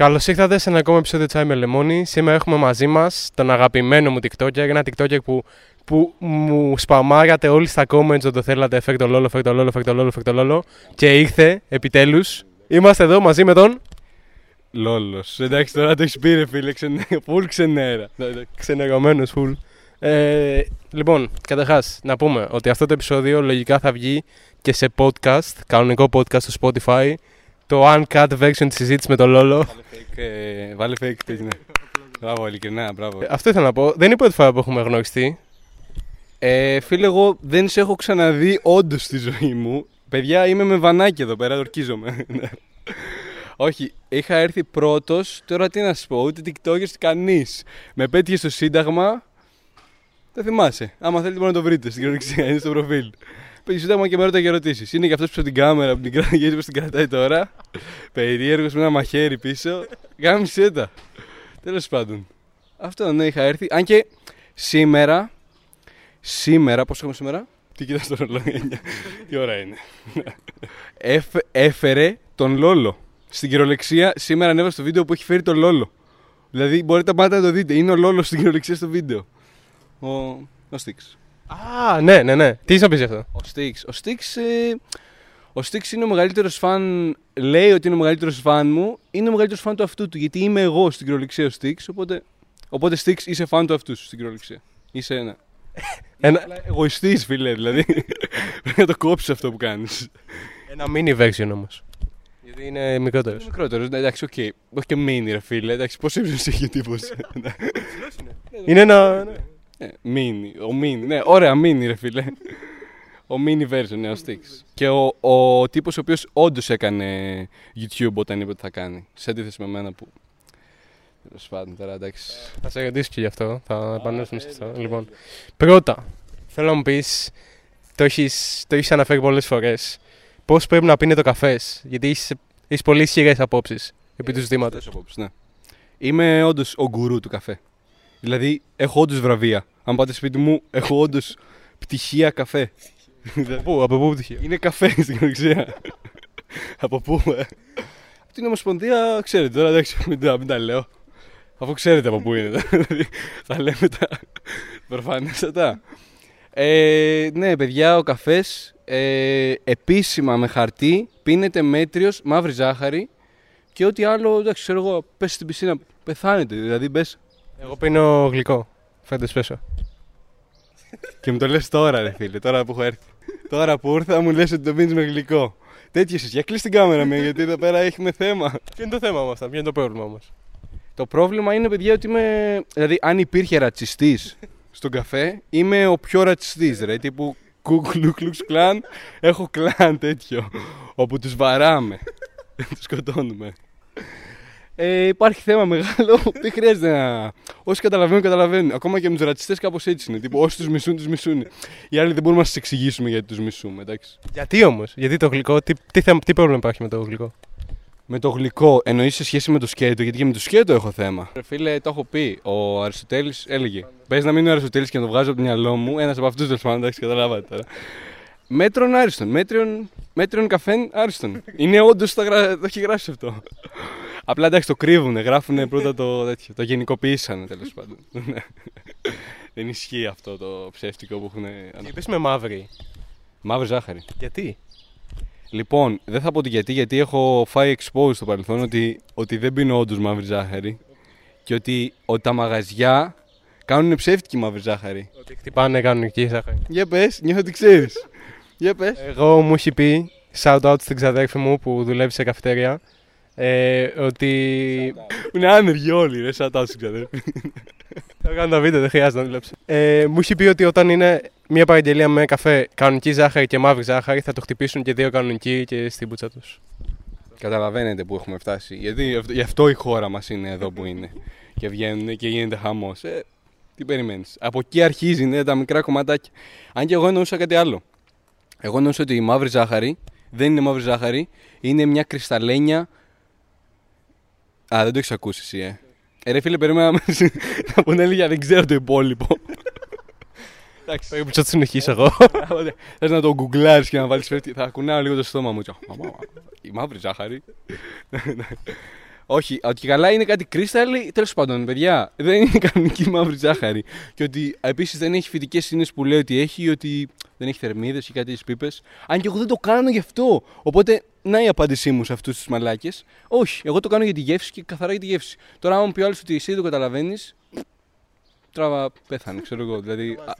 Καλώς ήρθατε σε ένα ακόμα επεισόδιο Τσάι με Λεμόνι. Σήμερα έχουμε μαζί μας τον αγαπημένο μου TikToker, ένα TikToker που, που μου σπαμάρατε όλοι στα comments ότι το θέλατε. Φέρ το λόλο, φέρ το λόλο, φέρ το λόλο, φέρ το λόλο. Και ήρθε επιτέλους. Είμαστε εδώ μαζί με τον. Λόλος. Εντάξει, τώρα το έχεις πει, ρε φίλε. Ξενε... Φουλ ξενέρα. Ξενερωμένος, φουλ. Ε, λοιπόν, καταρχάς να πούμε ότι αυτό το επεισόδιο λογικά θα βγει και σε podcast, κανονικό podcast στο Spotify. Το uncut version της συζήτησης με τον Λόλο. Βάλε fake, ε, βάλε fake τι είναι. Μπράβο, ειλικρινά, μπράβο. Ε, Αυτό ήθελα να πω. Δεν είναι η πρώτη φορά που έχουμε γνωριστεί. Ε, φίλε, εγώ δεν σε έχω ξαναδεί όντως στη ζωή μου. Παιδιά, είμαι με βανάκι εδώ πέρα, ορκίζομαι. Όχι, είχα έρθει πρώτος. Τώρα τι να σου πω, ούτε TikTokers, κανείς. Με πέτυχε στο Σύνταγμα. Δεν θυμάσαι. Άμα θέλετε μπορείτε να το βρείτε στην κοινωνία, είναι στο προφίλ. Πέτυχε στο Σύνταγμα και με ρωτάει και ερωτήσεις. Είναι και αυτός που την κάμερα που την κρατάει, γιατί που την κρατάει τώρα. Περίεργος με ένα μαχαίρι πίσω. Γάμισε τα. Τέλος πάντων. Αυτό ναι, είχα έρθει. Αν και σήμερα. Σήμερα, πώς έχουμε σήμερα; Τι κοιτάς το ρολόι, Τι ώρα είναι; Έφε- έφερε τον Λόλο. Στην κυριολεξία σήμερα ανέβασε το βίντεο που έχει φέρει τον Λόλο. Δηλαδή μπορείτε πάντα να το δείτε. Είναι ο Λόλος στην κυριολεξία στο βίντεο. Ο, ο Στίξ. Α, ναι, ναι, ναι. Τι είσαι να πεις γι' αυτό; Ο Στίξ. Ο Στίξ, ε, ο Στίξ είναι ο μεγαλύτερος φαν. Λέει ότι είναι ο μεγαλύτερος φαν μου. Είναι ο μεγαλύτερος φαν του αυτού του. Γιατί είμαι εγώ στην κυριολεξία ο Στίξ. Οπότε, οπότε Στίξ είσαι φαν του αυτού σου στην κυριολεξία. Είσαι ένα. Ένα, Εγωιστής, φίλε. Δηλαδή πρέπει να το κόψεις αυτό που κάνεις. ένα mini version όμως. Γιατί είναι μικρότερος. Είναι μικρότερος. Ναι, εντάξει, οκ. Όχι και μίνι, ρε φίλε. Εντάξει, πόσο ύψος έχει ο τύπος. Είναι ένα. ναι. Μίνι. Ο μίνι. Ναι, ωραία, μίνι, ρε φίλε. Ο mini version, ναι, ο Stix. Και ο, ο τύπος ο οποίος όντως έκανε YouTube όταν είπε ότι θα κάνει. Σε αντίθεση με μένα που... Τέλος πάντων, τώρα εντάξει. Θα σε ρωτήσω και γι' αυτό. Θα επανέλθουμε σε αυτό. Λοιπόν, πρώτα, θέλω να μου πεις, το έχεις το έχεις αναφέρει πολλές φορές, πώς πρέπει να πίνει το καφέ. Γιατί έχεις πολύ ισχυρές απόψεις επί του ζητήματος. Αυτές απόψεις, ναι. Είμαι όντως ο γκουρού του καφέ. Δηλαδή, έχω όντως βραβεία. Αν πάτε σπίτι μου, έχω όντως πτυχία καφέ. Πού, από πού πτυχίο. Είναι καφέ στην κυριολεξία. από πού, ε; Από την Ομοσπονδία, ξέρετε τώρα, εντάξει, μην τα, μην τα λέω. Αφού ξέρετε από πού είναι. δηλαδή, θα λέμε τα προφανέστατα. Ε, ναι, παιδιά, ο καφές ε, επίσημα με χαρτί πίνεται μέτριος, μαύρη ζάχαρη και ό,τι άλλο, εντάξει, ξέρω εγώ, πες στην πισίνα, πεθάνετε. Δηλαδή, μπες Εγώ πίνω γλυκό. Φέντε σπέσο. και μου το λες τώρα, ρε φίλε, τώρα που έχω έρθει. τώρα που ήρθα, μου λες ότι το πίνεις με γλυκό. Τέτοιο είσαι. Για κλείσει την κάμερα με, γιατί εδώ πέρα έχουμε θέμα. Ποιο είναι το θέμα όμως, ποιο είναι το πρόβλημα όμως; Το πρόβλημα είναι, παιδιά, ότι είμαι. Δηλαδή, αν υπήρχε ρατσιστής στον καφέ, είμαι ο πιο ρατσιστής, ρε. Τύπου κουκλουκλουξ κλάν. Έχω κλάν τέτοιο. Όπου τους βαράμε. τους σκοτώνουμε. Ε, υπάρχει θέμα μεγάλο. Δεν χρειάζεται να. Όσοι καταλαβαίνουν, καταλαβαίνουν. Ακόμα και με τους ρατσιστές κάπως έτσι είναι. Τύπου, όσοι τους μισούν, τους μισούν. Οι άλλοι δεν μπορούμε να σας εξηγήσουμε γιατί τους μισούμε, εντάξει. Γιατί όμως, γιατί το γλυκό, τι, τι, θέμα, τι πρόβλημα υπάρχει με το γλυκό; Με το γλυκό εννοείς σε σχέση με το σκέτο, γιατί και με το σκέτο έχω θέμα. Ρε φίλε, το έχω πει. Ο Αριστοτέλης έλεγε. Πες να μην είναι ο Αριστοτέλης και να το βγάζω από το μυαλό μου. Ένας από αυτούς τέλος πάντων, εντάξει, καταλάβατε τώρα. Μέτρον άριστον. Μέτριον, μέτριον καφέν άριστον. είναι όντως το, γρα... το έχει γράψει αυτό. Απλά εντάξει το κρύβουν, γράφουν πρώτα το τέτοιο. Το γενικοποιήσανε τέλος πάντων. Δεν ισχύει αυτό το ψεύτικο που έχουν. Τι είπε με μαύρη. Μαύρη ζάχαρη. Γιατί; Λοιπόν, δεν θα πω το γιατί, γιατί έχω φάει expose στο παρελθόν ότι, ότι δεν πίνω όντως μαύρη ζάχαρη και ότι, ότι τα μαγαζιά κάνουν ψεύτικη μαύρη ζάχαρη. Ότι χτυπάνε κανονική ζάχαρη. Για πες, νιώθω ότι ξέρεις. Για πες. Εγώ μου έχει πει, shout out στην ξαδέρφη μου που δουλεύει σε καφετέρια, ε, ότι. Είναι άνεργοι όλοι, ρε, σαν τάση ξαδέρφη. Θα κάνω τα βίντεο, δεν χρειάζεται να δουλέψει. Ε, μου έχει πει ότι όταν είναι μια παραγγελία με καφέ κανονική ζάχαρη και μαύρη ζάχαρη, θα το χτυπήσουν και δύο κανονικοί και στην πουτσα τους. Καταλαβαίνετε που έχουμε φτάσει. Γιατί αυτό- γι' αυτό η χώρα μας είναι εδώ που είναι. Και βγαίνουν και γίνεται χαμός. Ε, τι περιμένεις. Από εκεί αρχίζει ναι, τα μικρά κομματάκια. Αν και εγώ εννοούσα κάτι άλλο. Εγώ εννοούσα ότι η μαύρη ζάχαρη δεν είναι μαύρη ζάχαρη, είναι μια κρυσταλλένια. Α, δεν το έχεις ακούσει εσύ, ε. Ε, ρε φίλε, περίμενα να να πούνε λίγα, δεν ξέρω το υπόλοιπο. Εντάξει. Πρέπει να το συνεχίσω εγώ. Θες να το γκουγκλάρεις και να βάλεις φεύγει. Θα κουνάω λίγο το στόμα μου. Τσα, μα, μα, Η μαύρη ζάχαρη. Όχι, ότι καλά είναι κάτι κρίσταλι, τέλος πάντων, παιδιά, δεν είναι κανονική μαύρη ζάχαρη. Και ότι επίσης δεν έχει φυτικές σύνε που λέει ότι έχει, ότι δεν έχει θερμίδες ή κάτι τι πίπες. Αν και εγώ δεν το κάνω γι' αυτό. Οπότε, να η απάντησή μου σε αυτούς τους μαλάκες. Όχι, εγώ το κάνω για τη γεύση και καθαρά για τη γεύση. Τώρα, άμα μου πει άλλος ότι εσύ δεν το καταλαβαίνεις, τράβα πέθανε, ξέρω εγώ. Δηλαδή, α,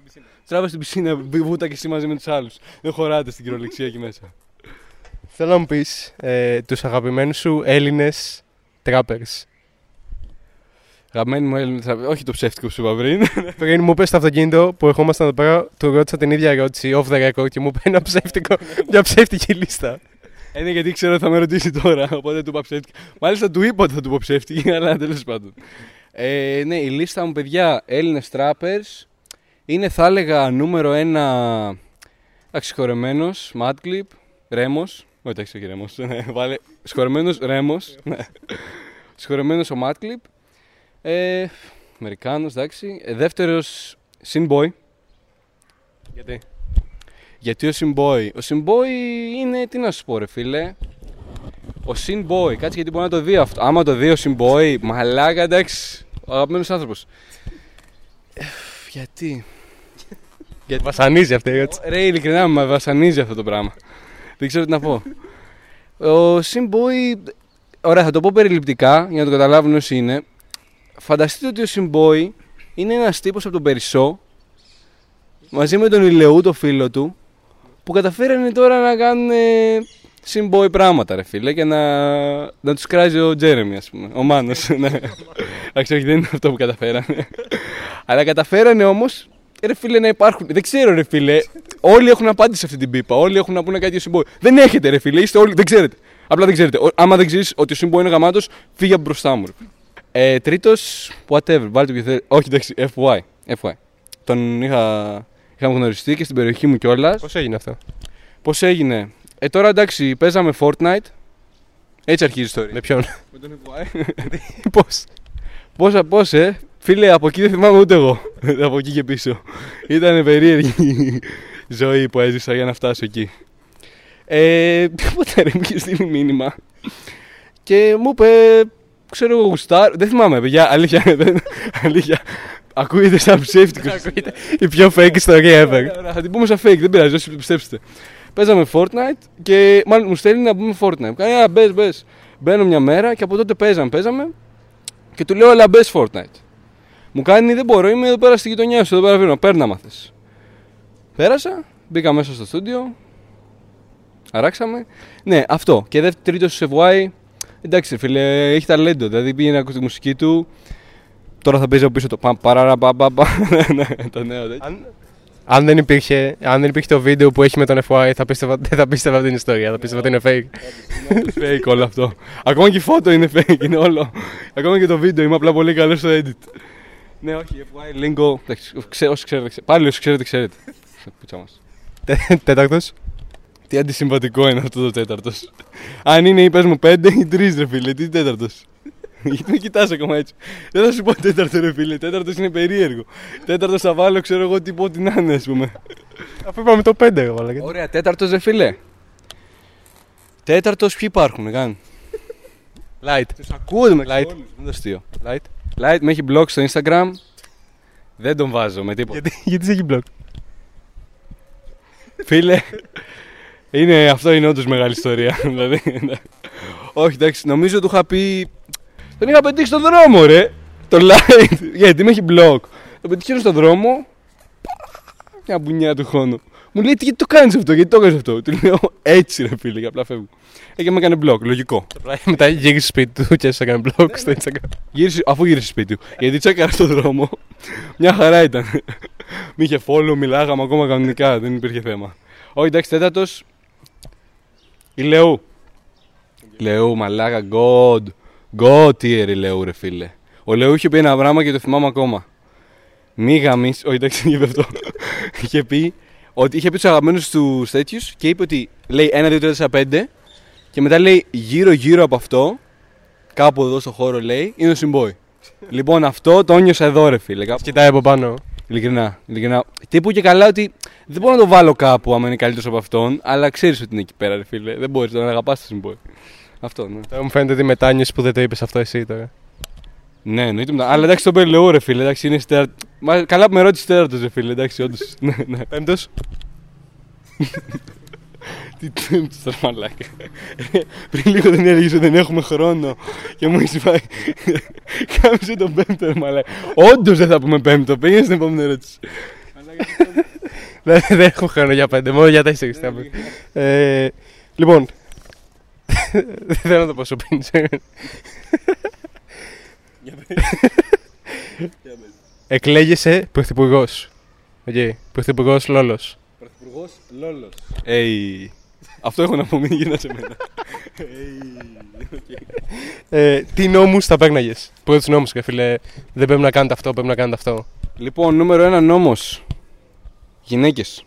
τράβα στην πισίνα, βούτα και εσύ μαζί με τους άλλους. Δεν χωράτε στην κυριολεξία εκεί μέσα. Θέλω να μου πεις ε, τους αγαπημένους σου Έλληνες trappers. Αγαπημένοι μου Έλληνες, όχι το ψεύτικο που σου είπα πριν. Πριν μου είπε στο αυτοκίνητο που ερχόμασταν εδώ πέρα, του ρώτησα την ίδια ερώτηση off the record και μου είπε ένα ψεύτικο, μια ψεύτικη λίστα. Είναι γιατί ξέρω ότι θα με ρωτήσει τώρα, οπότε του είπα ψεύτικη. Μάλιστα του είπα ότι θα του πω ψεύτικη, αλλά τέλος πάντων. Ε, ναι, η λίστα μου, παιδιά, Έλληνες trappers είναι, θα έλεγα, νούμερο ένα αξιχωρεμένο, Madclip, Ρέμο. Όχι, εντάξει, όχι Ρέμο. Ναι, βάλε. Σχωρεμένο Ρέμο. Ναι. Σχωρεμένο ο Madclip. Ε, Αμερικάνος, εντάξει. Ε, Δεύτερος, Sinboy. Γιατί; Γιατί ο Simboy. Ο Simboy είναι, τι να σου πω, ρε φίλε. Ο Sinboy, κάτσε γιατί μπορεί να το δει αυτό. Άμα το δει ο Simboy, μαλάκα, εντάξει. Ο αγαπημένος άνθρωπος. γιατί; Γιατί; Βασανίζει αυτή η ερώτηση. Ρε, ειλικρινά με βασανίζει αυτό το πράγμα. Δεν ξέρω τι να πω. Ο Simboy. Ωραία, θα το πω περιληπτικά για να το καταλάβουν όσοι είναι. Φανταστείτε ότι ο Simboy είναι ένας τύπος από τον Περισσό μαζί με τον Ηλεού, το φίλο του, που καταφέρανε τώρα να κάνουν Simboy πράγματα, ρε φίλε, και να, να τους κράζει ο Τζέρεμι, ας πούμε. Ο Μάνος. ναι. Εντάξει, όχι, δεν είναι αυτό που καταφέρανε. Αλλά καταφέρανε όμως ρε φίλε να υπάρχουν. Δεν ξέρω, ρε φίλε. Όλοι έχουν απάντηση σε αυτή την πίπα. Όλοι έχουν να πούνε κάτι για Simboy. Δεν έχετε, ρε φίλε. Είστε όλοι. Δεν ξέρετε. Απλά δεν ξέρετε. Ο- Άμα δεν ξέρεις ότι ο Simboy είναι γαμάτος, φύγε από μπροστά μου. ρε. Ε, Τρίτος, whatever. Βάλτε ποιο θέλει. Όχι, εντάξει, FY. FY. Τον είχα, είχαμε γνωριστεί και στην περιοχή μου κιόλας. Πώς έγινε αυτό; Πώς έγινε; Ε, τώρα εντάξει, παίζαμε Fortnite. Έτσι αρχίζει η ιστορία. Με ποιον; Με τον FY. Πώς; Πόσα, πώς, ε; Φίλε, από εκεί δεν θυμάμαι ούτε εγώ. από εκεί και πίσω. Ήταν περίεργη η ζωή που έζησα για να φτάσω εκεί. Ε, τίποτα ρε, μου είχε στείλει μήνυμα. Και μου είπε, ξέρω εγώ, γουστάρ. Δεν θυμάμαι, παιδιά, αλήθεια. δεν- αλήθεια. Ακούγεται σαν ψεύτικος. Η πιο fake ιστορία ever. Ωραία, ωραία, Θα την πούμε σαν fake, δεν πειράζει, όσοι το πιστέψετε. Παίζαμε Fortnite και μάλλον μου στέλνει να πούμε Fortnite. Κάνει, α, μπες, μπες. Μπαίνω μια μέρα και από τότε παίζαμε, παίζαμε και του λέω, αλλά μπες Fortnite. Μου κάνει, δεν μπορώ, είμαι εδώ πέρα στη γειτονιά σου, εδώ πέρα φύγω, παίρνα μάθες. Πέρασα, μπήκα μέσα στο στούντιο, αράξαμε. Ναι, αυτό. Και δεύτερο, τρίτο σε FY, εντάξει, ρε φίλε, έχει ταλέντο. Δηλαδή πήγε να ακούσει τη μουσική του. Τώρα θα παίζει από πίσω το παμ παραρα πα πα πα. Ναι, το νέο τέτοιο. Αν, αν, δεν υπήρχε, αν δεν υπήρχε το βίντεο που έχει με τον FY, θα πίστευα, δεν θα πίστευα αυτή την ιστορία. Θα πίστευα ότι είναι fake. Είναι fake όλο αυτό. Ακόμα και η φώτο είναι fake, είναι όλο. Ακόμα και το βίντεο είμαι απλά πολύ καλός στο edit. Ναι, όχι, FY, Lingo. εντάξει, ξέ- Όσοι ξέρετε, ξέρετε. Πάλι όσοι ξέρετε, ξέρετε. Σε πουτσα μας. Τέταρτος. Τι αντισυμβατικό είναι αυτό το τέταρτος. Αν είναι ή πες μου πέντε ή τρεις, ρε φίλε, τι τέταρτος. Γιατί με κοιτάς ακόμα έτσι. Δεν θα σου πω τέταρτο, ρε φίλε. Τέταρτος είναι περίεργο. Τέταρτος θα βάλω, ξέρω εγώ, τι πω ό,τι να είναι, ας πούμε. Αφού είπαμε το 5, εγώ μαλάκα. Ωραία, τέταρτος, ρε φίλε. Τέταρτος, ποιοι υπάρχουν, καν; Light. Τους ακούω με Light. Δεν το αστείο. Light. Light με έχει blog στο Instagram. Δεν τον βάζω με τίποτα. Γιατί, γιατί σε έχει μπλοκ. Φίλε, είναι, αυτό είναι όντως μεγάλη ιστορία. δηλαδή, ναι. Όχι, εντάξει, νομίζω του είχα πει. Τον είχα πετύχει στον δρόμο, ρε. Το light. Γιατί με έχει blog. Τον πετυχαίνω στον δρόμο. Μια μπουνιά του χρόνου. Μου λέει, «Τι, γιατί το κάνεις αυτό, γιατί το έκανες αυτό; Του λέω, έτσι ρε φίλε, και απλά φεύγω. Ε, και με έκανε blog, λογικό. Μετά γύρισε σπίτι του και σε έκανε blog στο Instagram. Γύρισε, αφού γύρισε σπίτι του. Γιατί τσέκαρα στον δρόμο. Μια χαρά ήταν. Μ' είχε follow, μιλάγαμε ακόμα κανονικά, δεν υπήρχε θέμα. Όχι, εντάξει, τέταρτος. Η Λεού. Λεού, μαλάκα, God. God tier η Λεού, ρε φίλε. Ο Λεού είχε πει ένα πράγμα και το θυμάμαι ακόμα. Μη γαμίσει. Όχι, εντάξει, δεν είπε αυτό. είχε πει ότι είχε πει τους αγαπημένους τους τέτοιους και είπε ότι λέει 1, 2, 3, 4, 5 και μετά λέει γύρω-γύρω από αυτό κάπου εδώ στο χώρο λέει, είναι ο Συμπόη. λοιπόν, αυτό το νιώσα εδώ, ρε φίλε. Κάπου... Κοιτάει από πάνω. Ειλικρινά, ειλικρινά. Τύπου και καλά ότι δεν μπορώ να το βάλω κάπου άμα είναι καλύτερος από αυτόν, αλλά ξέρεις ότι είναι εκεί πέρα, ρε φίλε. Δεν μπορείς να αγαπάς τον Συμπόη. Αυτό, ναι. Τώρα μου φαίνεται ότι μετάνιωσες που δεν το είπες αυτό εσύ τώρα. Ναι, εννοείται μετά. Αλλά εντάξει, τον Μπελεού, ρε φίλε. Εντάξει, είναι στέρα... Μα, καλά που με ρώτησε τέταρτο, ρε φίλε. Εντάξει, όντως. ναι, ναι. Πέμπτος. Τι τέμπτο τώρα, μαλάκα. Πριν λίγο δεν έλεγες ότι δεν έχουμε χρόνο και μου έχεις πάει. Κάμισε τον πέμπτο, ρε μαλάκα. Όντως δεν θα πούμε πέμπτο. Πήγαινε στην επόμενη ερώτηση. Δεν δεν έχω χρόνο για πέντε, μόνο για τέσσερις θα πω. Ε, Λοιπόν. Δεν θέλω να το πω σου πίνει. Εκλέγεσαι πρωθυπουργός. Okay. Πρωθυπουργός Λόλος. Πρωθυπουργός Λόλος. Έι. Αυτό έχω να πω, μην γίνα σε μένα. Ε, τι νόμους θα παίρναγες; Πρώτου νόμου, και φίλε. Δεν πρέπει να κάνετε αυτό, πρέπει να κάνετε αυτό. Λοιπόν, νούμερο ένα νόμος. Γυναίκες.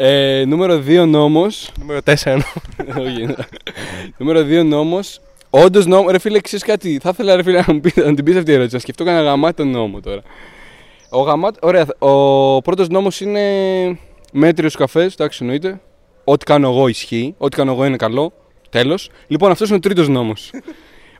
Ε, νούμερο 2 νόμος. Νούμερο 4 εννοώ. Όχι, ναι. νούμερο 2 νόμος. Όντως νόμο. Ρε φίλε, ξέρεις κάτι. Θα ήθελα ρε φίλε, να, μου πει, να την πεις αυτή η ερώτηση. Να σκεφτώ κανένα γαμάτο νόμο τώρα. Ο γαμάτο. Ωραία. Ο πρώτος νόμος είναι μέτριο καφέ. Εντάξει, εννοείται. Ό,τι κάνω εγώ ισχύει. Ό,τι κάνω εγώ είναι καλό. Τέλος. Λοιπόν, αυτός είναι ο τρίτος νόμος.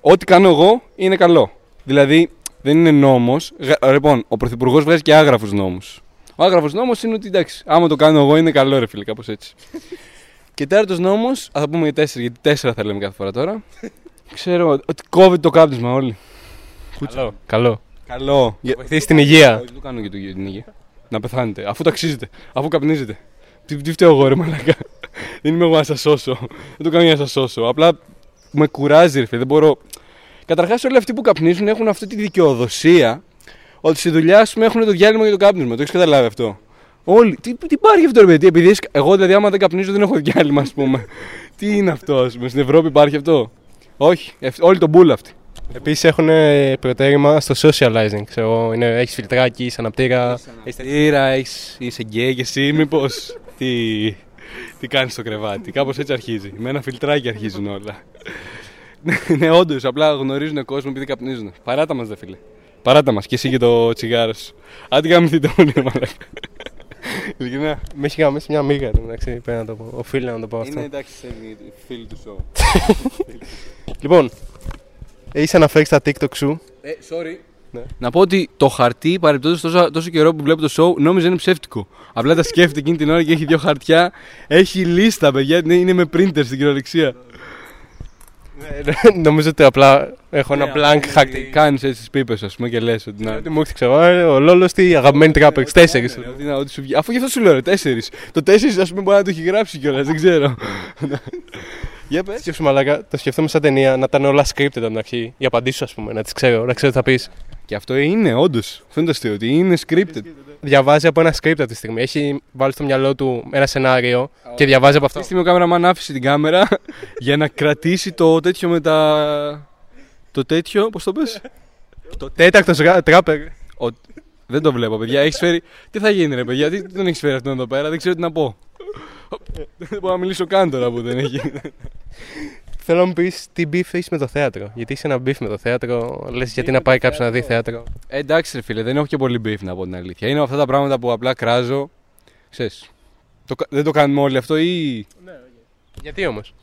Ό,τι κάνω εγώ είναι καλό. Δηλαδή, δεν είναι νόμος. Λοιπόν, ο Πρωθυπουργός βγάζει και άγραφους νόμους. Ο άγραφος νόμος είναι ότι εντάξει, άμα το κάνω εγώ είναι καλό, ρε φίλε, κάπως έτσι. και τέταρτο νόμος, θα πούμε για τέσσερα, γιατί τέσσερα θα λέμε κάθε φορά τώρα. Ξέρω ότι κόβει το κάπνισμα όλοι. Καλό. Καλό. Καλό. Για... Βοηθήσει την υγεία. Όχι, το κάνω για το- για την υγεία. Να πεθάνετε. Αφού ταξίζετε. Αφού καπνίζετε. Τι, τι φταίω εγώ, ρε Μαλακά. Δεν είμαι εγώ να σας σώσω. Δεν το κάνω για να σας σώσω. Απλά με κουράζει, ρε φίλε. Δεν μπορώ. Καταρχάς, όλοι αυτοί που καπνίζουν έχουν αυτή τη δικαιοδοσία ότι στη δουλειά σου έχουν το διάλειμμα για το κάπνισμα. Το έχεις καταλάβει αυτό. Όλοι. Τι, τι υπάρχει αυτό, ρε παιδί; Επειδή έχεις- εγώ δηλαδή, άμα δεν καπνίζω, δεν έχω διάλειμμα, ας πούμε. τι είναι αυτό, ας πούμε. Στην Ευρώπη υπάρχει αυτό; Όχι. Ευ- Όλοι τον μπουλ αυτοί. Επίσης έχουν προτέρημα στο socializing. Ξέρω, είναι, έχεις φιλτράκι, έχεις αναπτήρα. Ήρα, έχεις, είσαι γκέι και εσύ, μήπως; τι, τι κάνεις στο κρεβάτι; Κάπως έτσι αρχίζει. Με ένα φιλτράκι αρχίζουν όλα. ναι, όντως, απλά γνωρίζουν κόσμο επειδή καπνίζουν. Παράτα μας, ρε φίλε. Παράτα μας και εσύ και το τσιγάρο σου. Άντε γαμηθείτε όλοι, μαλάκα. Ειλικρινά. Με έχει γαμήσει μια μύγα εν τω μεταξύ. Πρέπει να το πω. Οφείλω να το πω αυτό. εντάξει, φίλοι του σοου. Λοιπόν, έχεις αναφέρει στα TikTok σου. Ε, sorry. Ναι. Να πω ότι το χαρτί παρεπτόντω τόσο, τόσο καιρό που βλέπω το show νόμιζα είναι ψεύτικο. Απλά τα σκέφτεται εκείνη την ώρα και έχει δύο χαρτιά. Έχει λίστα, παιδιά. Είναι, είναι με printer στην κυριολεξία. Νομίζω ότι απλά έχω ένα blank χαρτί. Κάνεις έτσι τις πίπες, ας πούμε, και λες ότι. Να... Τι μου έρχεται, ξέρω, ε, ο Λόλος τι αγαπημένοι τράπερ. Τέσσερις. Ότι να- ότι σου βγει- Αφού γι' αυτό σου λέω, τέσσερις. Το τέσσερις, ας πούμε, μπορεί να το έχει γράψει κιόλας, δεν ξέρω. Για πες. Σκέψου μαλάκα, το σκεφτόμαι σαν ταινία να ήταν όλα scripted από την αρχή. Οι απαντήσει, ας πούμε, να τις ξέρω, να ξέρω τι θα πεις. Και αυτό είναι, όντως. Αυτό είναι το αστείο, ότι είναι scripted. Διαβάζει από ένα script αυτή τη στιγμή. Έχει βάλει στο μυαλό του ένα σενάριο και διαβάζει από αυτό. Αυτή τη στιγμή ο κάμεραμαν άφησε την κάμερα για να κρατήσει το τέτοιο με τα. Το τέτοιο, πώς το πες; Το τέταρτος τράπερ. Ο... Δεν το βλέπω, παιδιά. Έχεις φέρει. Τι θα γίνει, ρε παιδιά, τι τι τον έχεις φέρει αυτόν εδώ πέρα, δεν ξέρω τι να πω. Δεν μπορώ να μιλήσω καν τώρα που δεν έχει. Θέλω να μου πεις τι beef έχεις με το θέατρο. Γιατί έχεις ένα beef με το θέατρο. Λες γιατί να πάει κάποιος να δει θέατρο. Ε, εντάξει, ρε φίλε, δεν έχω και πολύ beef να πω την αλήθεια. Είναι αυτά τα πράγματα που απλά κράζω. Ξέρεις, το, κα- δεν το κάνουμε όλοι αυτό ή. Γιατί όμως;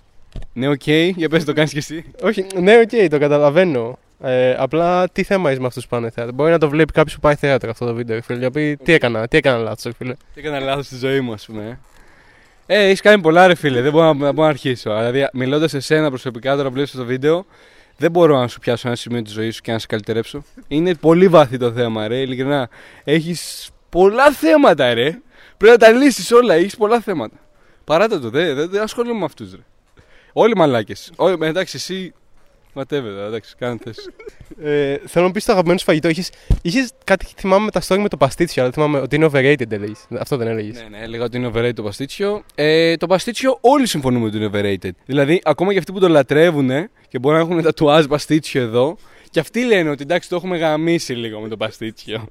Ναι, οκ, για πες το κάνεις κι εσύ. Όχι, ναι, οκ, το καταλαβαίνω. Ε, απλά τι θέμα έχεις με αυτούς που πάνε θέατρο; Μπορεί να το βλέπει κάποιος που πάει θέατρο αυτό το βίντεο. Φίλε, για να πει τι έκανα, τι έκανα λάθος, φίλε. Τι έκανα λάθος στη ζωή μου, ας πούμε. Ε, έχεις κάνει πολλά, ρε φίλε. Δεν μπορώ να, δεν μπορώ να αρχίσω. Δηλαδή, μιλώντας σε σένα προσωπικά τώρα που βλέπεις το βίντεο, δεν μπορώ να σου πιάσω ένα σημείο της ζωής σου και να σε καλυτερέψω. Είναι πολύ βαθύ το θέμα, ρε. Ειλικρινά. Έχεις πολλά θέματα, ρε. Πρέπει να τα λύσεις όλα. Έχεις πολλά θέματα. Παράτα το, δεν δε, δε ασχολούμαι με αυτούς, ρε. Όλοι μαλάκες. Εντάξει, εσύ. Ματεύε, εντάξει, κάνε θέση. Ε, θέλω να μου πεις το αγαπημένο σου φαγητό. Είχες, είχες κάτι θυμάμαι με τα story με το παστίτσιο, αλλά θυμάμαι ότι είναι overrated, έλεγες. Αυτό δεν έλεγες. Ναι, ναι, έλεγα ότι είναι overrated το παστίτσιο. Ε, το παστίτσιο όλοι συμφωνούμε ότι είναι overrated. Δηλαδή, ακόμα και αυτοί που το λατρεύουν και μπορεί να έχουν τατουάζ παστίτσιο εδώ, και αυτοί λένε ότι εντάξει, το έχουμε γαμίσει λίγο με το παστίτσιο.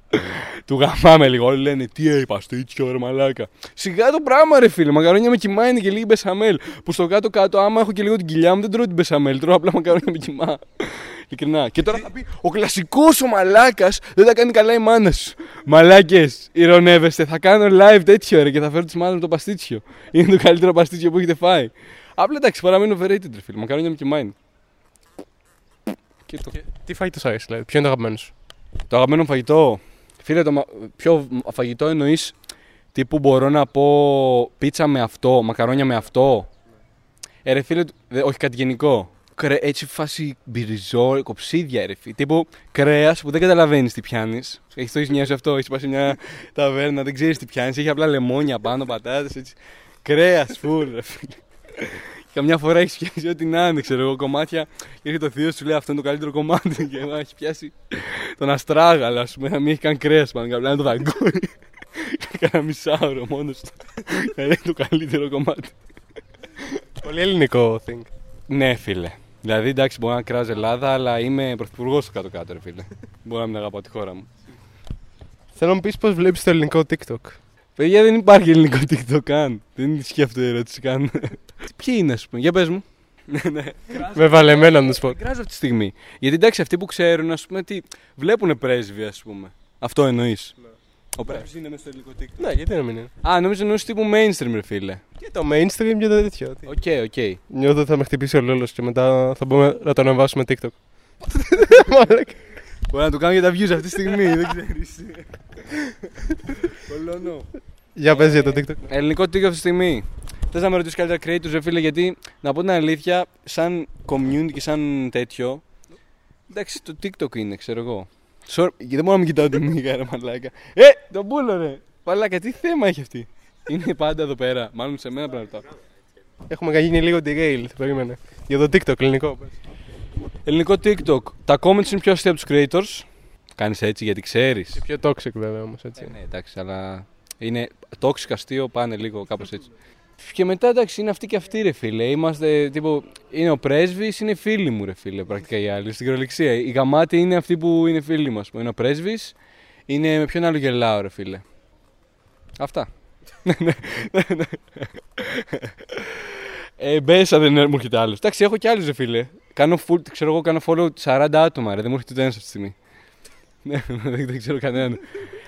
του γαμάμε λίγο. Όλοι λένε τι έχει παστίτσιο, ρε μαλάκα. Σιγά το πράγμα, ρε φίλε. Μακαρόνια με κοιμά είναι και λίγη μπεσαμέλ. Που στο κάτω-κάτω, άμα έχω και λίγο την κοιλιά μου, δεν τρώω την μπεσαμέλ. Τρώω απλά μακαρόνια με κοιμά. Ειλικρινά. Και τώρα θα πει ο κλασικός ο μαλάκας δεν τα κάνει καλά η μάνα σου. Μαλάκες, ηρωνεύεστε. Θα κάνω live τέτοιο ρε και θα φέρω τη μάνα μου το παστίτσιο. Είναι το καλύτερο παστίτσιο που έχετε φάει. Απλά εντάξει, παραμένω overrated ρε φίλε. Μακαρόνια με και mine. Και το... Τι φαγητό σου αρέσει, δηλαδή, ποιο είναι το αγαπημένο σου; το αγαπημένο μου φαγητό. Φίλε, το μα- ποιο φαγητό εννοείς τύπου μπορώ να πω πίτσα με αυτό, μακαρόνια με αυτό; Ε, ρε φίλε, δε- όχι κάτι γενικό. Κρε, έτσι φάση μπυριζό, κοψίδια ρε φίλε. Τύπου κρέας που δεν καταλαβαίνεις τι πιάνεις. Έχεις το έχεις νοιάσει αυτό, έχεις πάει σε μια ταβέρνα, δεν ξέρεις τι πιάνεις. Έχει απλά λεμόνια πάνω, πατάτες έτσι. Κρέας, φουλ ρε φίλε. Καμιά φορά έχεις πιάσει ό,τι να είναι, ξέρω εγώ, κομμάτια. Και έρχεται ο θείο σου λέει αυτό είναι το καλύτερο κομμάτι. Και εγώ έχει πιάσει τον αστράγαλο, ας πούμε, να μην έχει καν κρέα πάνω. Και απλά είναι το δαγκόνι. Και Κάνα μισάωρο μόνος του. Να είναι το καλύτερο κομμάτι. Πολύ ελληνικό thing. Ναι, φίλε. Δηλαδή, εντάξει, μπορώ να κράζει Ελλάδα, αλλά είμαι πρωθυπουργός του κάτω-κάτω, ρε φίλε. Μπορώ να μην αγαπάω τη χώρα μου. Θέλω να μου πεις πώς βλέπεις το ελληνικό TikTok. Παιδιά, δεν υπάρχει ελληνικό TikTok καν. Δεν ισχύει αυτή η ερώτηση καν. Ποιοι είναι, ας πούμε, για πες μου. Ναι, ναι. Με βαλεμένα να του πω. Κράζω αυτή τη στιγμή. Γιατί εντάξει, αυτοί που ξέρουν, ας πούμε, τι βλέπουν πρέσβη, ας πούμε. Αυτό εννοείς. Ο πρέσβη είναι μέσα στο ελληνικό TikTok. Ναι, γιατί να μην είναι. Α, νομίζω εννοείς τύπου mainstream, ρε φίλε. Και το mainstream και το τέτοιο. Τι. Οκ, οκ. Νιώθω ότι θα με χτυπήσει ο Λωλός και μετά θα μπορούμε να το ανεβάσουμε TikTok. Μαλάκα. Μπορεί να το κάνω για τα views αυτή τη στιγμή, δεν ξέρεις. Κολώνω. Για πες για το TikTok. Ελληνικό TikTok αυτή τη στιγμή. Θες να με ρωτήσεις καλύτερα creators, ρε φίλε, γιατί να πω την αλήθεια, σαν community και σαν τέτοιο. Εντάξει, το TikTok είναι, ξέρω εγώ. Sorry, γιατί δεν μπορώ να μην κοιτάω τη μίγα, ρε μαλάκα. Ε, τον πούλο, ρε. Μαλάκα, τι θέμα έχει αυτή. Είναι πάντα εδώ πέρα. Μάλλον σε μένα πρέπει να ρωτάω. Έχουμε γίνει λίγο derail, περίμενε. Για το TikTok ελληνικό. πες. Ελληνικό TikTok. Τα comments είναι πιο αστεία από τους creators. Κάνεις έτσι γιατί ξέρεις. Και πιο toxic βέβαια όμως έτσι. Ε, ναι, εντάξει, αλλά είναι toxic αστείο, πάνε λίγο κάπως έτσι. Και μετά εντάξει, είναι αυτοί και αυτοί ρε φίλε. Είμαστε τύπου. Είναι ο πρέσβης, είναι φίλοι μου ρε φίλε, πρακτικά οι άλλοι. Στην κυριολεξία. Η γαμάτη είναι αυτοί που είναι φίλοι μας. Είναι ο πρέσβης, είναι με ποιον άλλο γελάω ρε φίλε. Αυτά. ε, μπέσα δεν μου έρχεται άλλος. Εντάξει, έχω κι άλλους ρε φίλε. Κάνω full, ξέρω εγώ, κάνω follow 40 άτομα ρε. Δεν μου έρχεται ούτε ένας αυτή τη στιγμή. Ναι, δεν, δεν ξέρω κανέναν.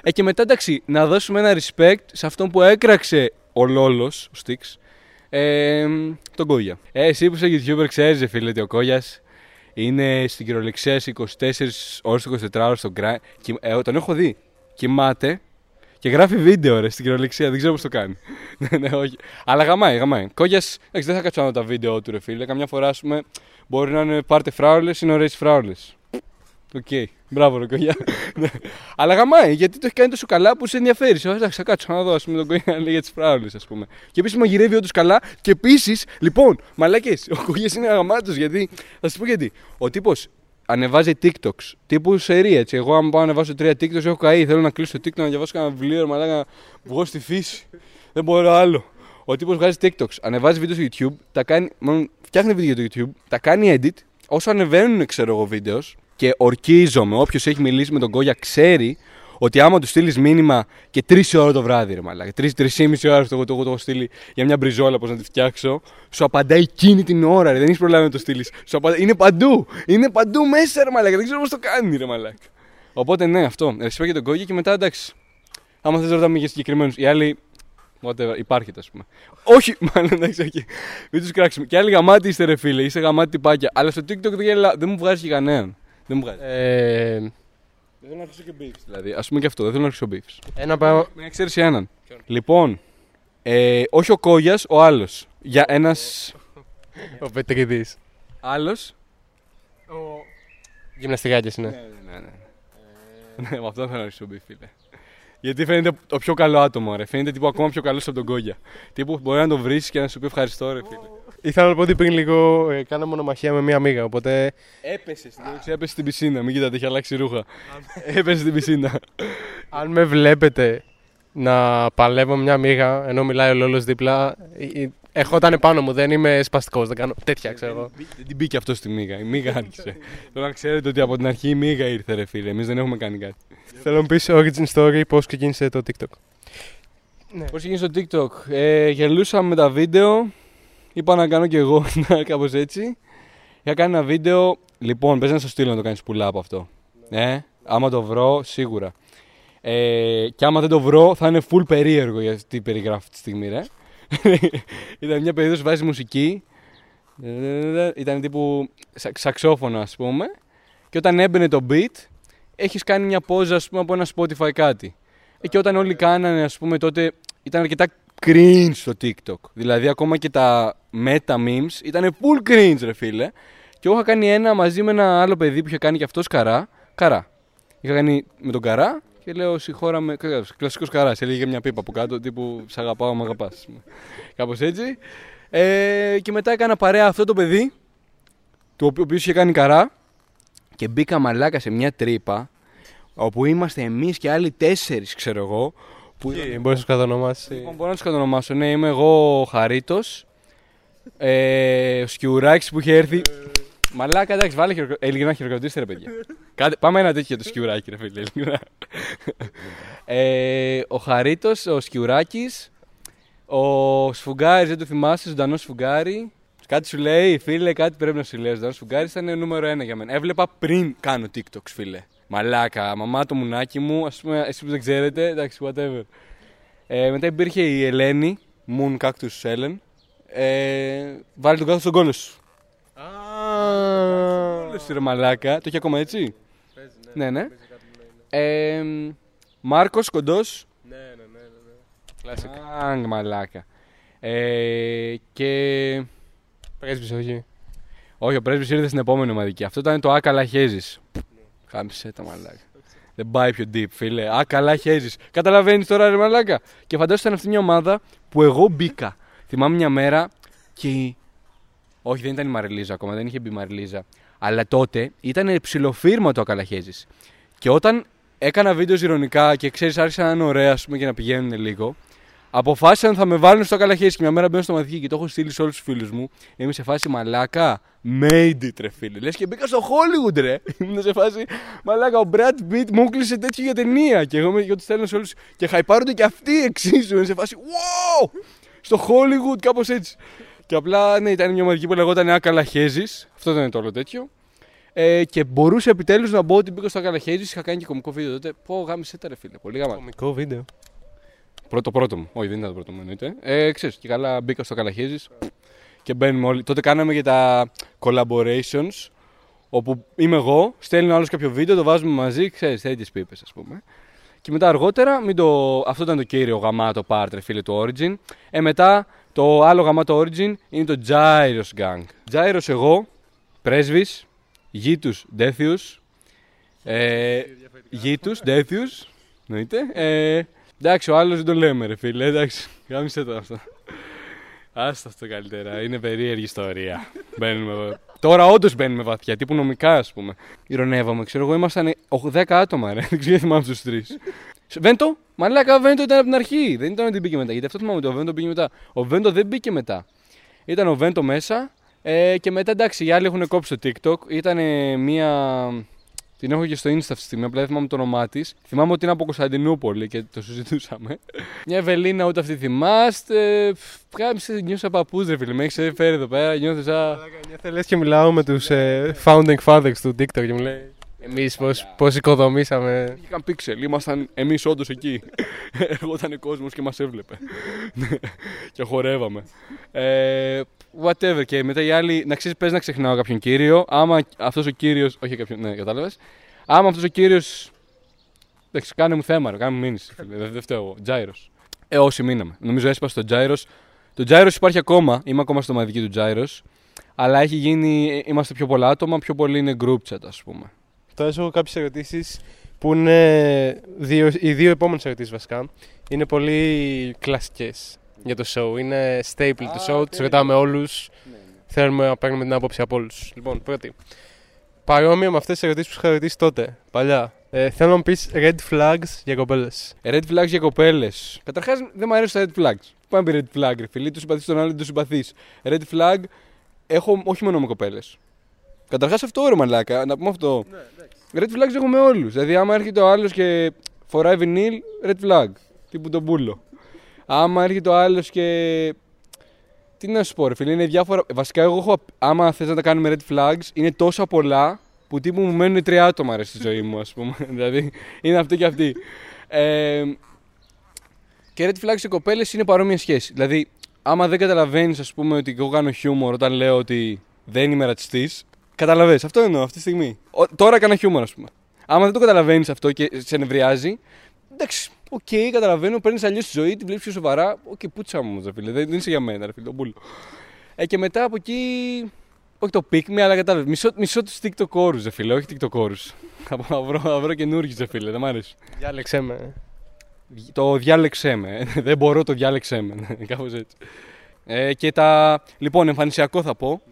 Ε, και μετά εντάξει, να δώσουμε ένα respect σε αυτόν που έκραξε ο Λόλος, ο Στίξ, ε, τον Κόγια. Ε, εσύ που είσαι YouTuber, ξέρεις, ρε φίλε, ότι ο Κόγιας είναι στην κυριολεξία σε 24 ώρες, 24 ώρες στο grind. Κοι- Ε, τον έχω δει. Κοιμάται και γράφει βίντεο, ρε, στην κυριολεξία. Δεν ξέρω πώς το κάνει. ναι, ναι, όχι. Αλλά γαμάει, γαμάει. Κογιάς, δεν θα κάτσω να δω τα βίντεο του, ρε φίλε. Καμιά φορά, ας πούμε, μπορεί να είναι πάρτε φράουλες, είναι ωραίες φράουλες. Οκ. Μπράβο, ρε κογιά. Ναι. Αλλά γαμάει, γιατί το έχει κάνει τόσο καλά που σε ενδιαφέρει. Σε, Εντάξει, θα κάτσω να δω, ας πούμε, τον κογιά να λέει για τις φράουλες, ας πούμε. Και επίσης μαγειρεύει όντως καλά. Και επίσης, λοιπόν, μαλάκες, ο κογιάς είναι γαμάτος γιατί. Θα σας πω γιατί. Ο τύπος ανεβάζει TikToks. Τύπου σερή, έτσι. Εγώ, αν πάω να ανεβάσω τρία TikToks, έχω καεί. Θέλω να κλείσω το TikTok, να διαβάσω κανένα βιβλίο, ρε μαλάκα, να βγω στη φύση. Δεν μπορώ άλλο. Ο τύπος βγάζει TikToks, ανεβάζει βίντεο στο YouTube, τα κάνει, μάλλον φτιάχνει βίντεο για το YouTube, τα κάνει edit. Όσο ανεβαίνουν, ξέρω εγώ, βίντεος και ορκίζομαι, όποιος έχει μιλήσει με τον Κόγια ξέρει ότι άμα του στείλεις μήνυμα και τρεις ώρα το βράδυ, ρε μαλάκα, τρεις, τρεις ή μισή ώρα το, το, το, το έχω στείλει για μια μπριζόλα, πώς να τη φτιάξω, σου απαντάει εκείνη την ώρα, ρε, δεν έχεις προλάβει να το στείλεις. Είναι παντού, είναι παντού μέσα, ρε μαλάκα, δεν ξέρω πώς το κάνει, ρε μαλάκα. Οπότε ναι, αυτό. Respect για τον Κόγια και μετά εντάξει. Άμα θες να ρωτάμε για συγκεκριμένους. Οι άλλοι Whatever, υπάρχετε, ας πούμε. Όχι, μάλλον εντάξει, όχι. Μην τους κράξουμε. Και άλλοι γαμάτι είστε, ρε φίλε, είστε γαμάτι τυπάκια. Αλλά στο TikTok δεν, γελά... δεν μου βγάζει και κανέναν. Δεν μου βγάζεις. Ε, Δεν θέλω να αρχίσω και beefs. Δηλαδή, ας πούμε και αυτό, δεν θέλω να αρχίσω beefs. ένα πράγμα. Με εξαίρεση έναν. Λοιπόν, ε, όχι ο Κόγιας, ο άλλος. Για ένα Ο Πετρίδης. άλλος. Γυμναστικάκιας είναι. Ναι, ναι, ναι. Ναι, με αυτό θέλω να αρχίσω beef, φίλε. Γιατί φαίνεται το πιο καλό άτομο, ρε. Φαίνεται τύπου ακόμα πιο καλός από τον Κόγια. Τύπου μπορεί να τον βρει και να σου πει ευχαριστώ, ρε φίλε. Ήθελα να πω ότι πριν λίγο ε, κάναμε μονομαχία με μία μίγα, οπότε Έπεσες στην δεξιά, έπεσες στην πισίνα. Μην κοιτάτε, έχει αλλάξει ρούχα. έπεσες στην πισίνα. αν με βλέπετε να παλεύω μια μίγα ενώ μιλάει ο Λόλος δίπλα, ε, ε, ερχόταν πάνω μου, δεν είμαι σπαστικός, δεν κάνω τέτοια, ξέρω εγώ. Δεν την μπήκε αυτό στη μίγα. Η μίγα άρχισε. Θέλω να ξέρετε ότι από την αρχή η μίγα ήρθε, ρε φίλε. Εμείς δεν έχουμε κάνει κάτι. Θέλω να μου πεις origin story πώς ξεκίνησε το TikTok. Ναι. Πώς έγινε στο TikTok; Ε, γελούσα με τα βίντεο. Είπα να κάνω κι εγώ κάπως έτσι. Είχα κάνει ένα βίντεο. Λοιπόν, πες να σου στείλω να το κάνεις πουλά από αυτό. Ε, άμα το βρω, σίγουρα. Ε, και άμα δεν το βρω, θα είναι full περίεργο για τι περιγράφω αυτή τη στιγμή, ρε. Ήταν μια περίοδος βάζεις μουσική. Ήταν τύπου σα- σαξόφωνο, ας πούμε. Και όταν έμπαινε το beat, έχεις κάνει μια πόζα, ας πούμε, από ένα Spotify κάτι. Ε, και όταν όλοι κάνανε, ας πούμε, τότε ήταν αρκετά cringe στο TikTok. Δηλαδή, ακόμα και τα meta memes ήταν full cringe, ρε φίλε. Και εγώ είχα κάνει ένα μαζί με ένα άλλο παιδί που είχε κάνει και αυτός καρά. Καρά. Είχα κάνει με τον καρά και λέω συγχώρα με. Κλασικός καρά. Έλεγε μια πίπα από κάτω τύπου Σ' αγαπάω, μ' αγαπάς. Κάπως έτσι. Ε, και μετά έκανα παρέα αυτό το παιδί, το οποίος είχε κάνει καρά και μπήκα μαλάκα σε μια τρύπα όπου είμαστε εμείς και άλλοι τέσσερις, ξέρω εγώ. Που Μπορείς να σου κατονομάσεις. Λοιπόν, μπορώ να τους κατονομάσω. Ναι, είμαι εγώ ο Χαρίτος. Ε, ο Σκιουράκης που είχε έρθει. Μαλάκα, εντάξει, βάλε χειροκα... ε, ειλικρινά χειροκροτήστε ρε παιδιά. Κάτε... Πάμε ένα τέτοιο για το Σκιουράκη, ρε φίλε. ειλικρινά. ε, ο Χαρίτος, ο Σκιουράκης, ο Σφουγγάρης, δεν το θυμάσαι, ζωντανός Σφουγγάρη. Κάτι σου λέει, φίλε, κάτι πρέπει να σου λέει. Ο ζωντανός Σφουγγάρης ήταν νούμερο ένα για μένα. Έβλεπα πριν κάνω TikTok, φίλε. Μαλάκα, μαμά το μουνάκι μου, ας πούμε, εσεί που δεν ξέρετε, εντάξει, whatever. Ε, μετά υπήρχε η Ελένη, Moon Cactus Ellen. Ε, βάλει τον κάθο στον κόλλο σου. Κόλλο σου, ρε μαλάκα. Το έχει ακόμα έτσι; Ναι, ναι. Ε, Μάρκος κοντός. Ναι, ναι, ναι. Κλασικά. Άγκ, μαλάκα. Ε, και. Πρέσβης, όχι. Όχι, ο πρέσβης ήρθε στην επόμενη ομαδική. Αυτό ήταν το Άκαλα Χέζη. Χάμισε τα μαλάκα. Δεν πάει πιο deep, φίλε. Α, καλά χέζεις. Καταλαβαίνεις τώρα, ρε μαλάκα. Και φαντάζομαι ήταν αυτή μια ομάδα που εγώ μπήκα. Θυμάμαι μια μέρα και. Η- Όχι, δεν ήταν η Μαριλίζα ακόμα, δεν είχε μπει η Μαριλίζα. Αλλά τότε ήταν ψηλοφύρμα το Ακαλαχέζη. Και όταν έκανα βίντεος ηρωνικά και ξέρεις, άρχισαν να είναι ωραία ας πούμε, και να πηγαίνουν λίγο, αποφάσισαν ότι θα με βάλουν στο Ακαλαχέζη. Και μια μέρα μπαίνω στο μαθητή και το έχω στείλει σε όλους τους φίλους μου. Είμαι σε φάση μαλάκα. Made it, ρε φίλε. Λες και μπήκα στο Hollywood, ρε. Ήμουν σε φάση μαλάκα. Ο Brad Pitt μου έκλεισε τέτοιο για ταινία. Και εγώ με- και του στέλνω σε όλου. Και χαϊπάρονται και αυτοί εξίσου. Είναι σε φάση. Wow! Στο Hollywood, κάπως έτσι. Και απλά ναι, ήταν μια ομαδική που λεγόταν Ακαλαχέζη. Αυτό ήταν το όλο τέτοιο. Ε, και μπορούσε επιτέλους να μπω ότι μπήκα στο Ακαλαχέζη. Είχα κάνει και κομικό βίντεο τότε. Πω γάμισε τα ρε φίλε. Πολύ γάμα. Κομικό βίντεο. Πρώτο πρώτο μου. Όχι, δεν ήταν το πρώτο μου εννοείται. Ε, ξέρεις, και καλά μπήκα στο Καλαχέζης και μπαίνουμε όλοι. Τότε κάναμε και τα collaborations. Όπου είμαι εγώ, στέλνει άλλος κάποιο βίντεο, το βάζουμε μαζί, ξέρεις, τέτοιες πίπες, ας πούμε. Και μετά αργότερα, μην το... αυτό ήταν το κύριο γαμάτο part, ρε φίλε του Origin. Ε, μετά το άλλο γαμάτο Origin είναι το Gyros Gang. Gyros εγώ, πρέσβης, γήτους Ντέθιους, ε, γήτους Ντέθιους, εννοείται. Ε, εντάξει, ο άλλος δεν το λέμε, ρε φίλε, εντάξει, γάμισε το αυτό. Άστα αυτό καλύτερα. Είναι περίεργη ιστορία. μπαίνουμε... Τώρα όντως μπαίνουμε βαθιά, τύπου νομικά ας πούμε. Ηρωνεύαμε, ξέρω εγώ, ήμασταν 10 άτομα, ρε. Δεν ξέρω γιατί θυμάμαι τους τρεις. Βέντο, μαλάκα, ο Βέντο ήταν από την αρχή. Δεν ήταν ότι μπήκε μετά. Γιατί αυτό θυμάμαι ότι ο Βέντο μπήκε μετά. Ο Βέντο δεν μπήκε μετά. Ήταν ο Βέντο μέσα ε, και μετά εντάξει, οι άλλοι έχουν κόψει το TikTok. Ήταν μία. Την έχω και στο Insta αυτή τη στιγμή, απλά δεν θυμάμαι το όνομά της. Θυμάμαι ότι είναι από Κωνσταντινούπολη και το συζητούσαμε. Μια Ευελίνα, ούτε αυτή θυμάστε. Κάμισε, νιώσα παππούς, ρε φίλε. Με έχεις φέρει εδώ πέρα, νιώθω σαν. Νιώθω λες και μιλάω με τους ε, founding fathers του TikTok και μου λέει εμείς πώς, πώς οικοδομήσαμε. Είχαν πίξελ, ήμασταν εμείς όντως εκεί. Έρχονταν κόσμος και μας έβλεπε. και χορεύαμε. Ε, whatever. Και μετά οι άλλοι, να ξέρεις, πες να ξεχνάω κάποιον κύριο. Άμα αυτός ο κύριος. Όχι κάποιον, ναι, κατάλαβες. Άμα αυτός ο κύριος. Εντάξει, κάνε μου θέμα, ρε, κάνε μου μήνυση. φίλε, Δεν, δεν φταίω εγώ. Τζάιρος. Ε, όσοι μείναμε. Νομίζω έσπασε το Τζάιρος. Το Τζάιρος υπάρχει ακόμα. Είμαι ακόμα στο μαδική του Τζάιρος. Αλλά έχει γίνει. Είμαστε πιο πολλά άτομα, πιο πολύ είναι group chat, ας πούμε. Τώρα έχω κάποιες ερωτήσεις που είναι δύο, οι δύο επόμενες ερωτήσεις βασικά. Είναι πολύ κλασικές για το show. Είναι staple του show, οκ. τις ρωτάμε όλους. Θέλουμε να παίρνουμε την άποψη από όλους. Λοιπόν, πρώτη. Παρόμοια με αυτές τις ερωτήσεις που σου είχα ρωτήσει τότε, παλιά. Ε, θέλω να μου πεις red flags για κοπέλες. Red flags για κοπέλες. Καταρχάς δεν μου αρέσουν τα red flags. Πάμε πει red flag, ρε φίλε. Του συμπαθείς τον άλλο, δεν του συμπαθείς. Red flag έχω όχι μόνο με κοπέλες. Καταρχάς αυτό ρε μαλάκα, να πούμε αυτό. red flags έχω με όλους. Δηλαδή, άμα έρχεται ο άλλος και φοράει vinyl, red flag. Τύπου τον πούλο. Άμα έρχεται ο άλλος και Τι να σου πω, ρε φίλε, είναι διάφορα. Βασικά, εγώ έχω, άμα θες να τα κάνουμε red flags, είναι τόσα πολλά που τύπου μου μένουν τρία άτομα ρε, στη ζωή μου, ας πούμε. δηλαδή, είναι αυτή και αυτή. Ε, και red flags σε κοπέλες είναι παρόμοια σχέση. Δηλαδή, άμα δεν καταλαβαίνεις, ας πούμε, ότι εγώ κάνω χιούμορ όταν λέω ότι δεν είμαι ρατσιστής, καταλαβαίνει. Αυτό εννοώ αυτή τη στιγμή. Ο, τώρα έκανα χιούμορ, ας πούμε. Άμα δεν το καταλαβαίνεις αυτό και σε νευριάζει, εντάξει, οκ, okay, καταλαβαίνω, παίρνεις αλλιώς τη ζωή, τη βλέπεις πιο σοβαρά. Οκ, okay, πούτσα μου, ρε φίλε, δεν, δεν είσαι για μένα, ρε φίλε, τον Ε, και μετά από εκεί, όχι το pick me, αλλά κατάλαβες. Μισό, μισό τους TikTok ρε φίλε, όχι TikTok θα βρω, θα βρω καινούργιους, ρε φίλε, δεν μ' αρέσει. Διάλεξέ με. Το διάλεξέ με. δεν μπορώ, το διάλεξέ με. Κάπως έτσι. Ε, και τα. Λοιπόν, εμφανισιακό θα πω.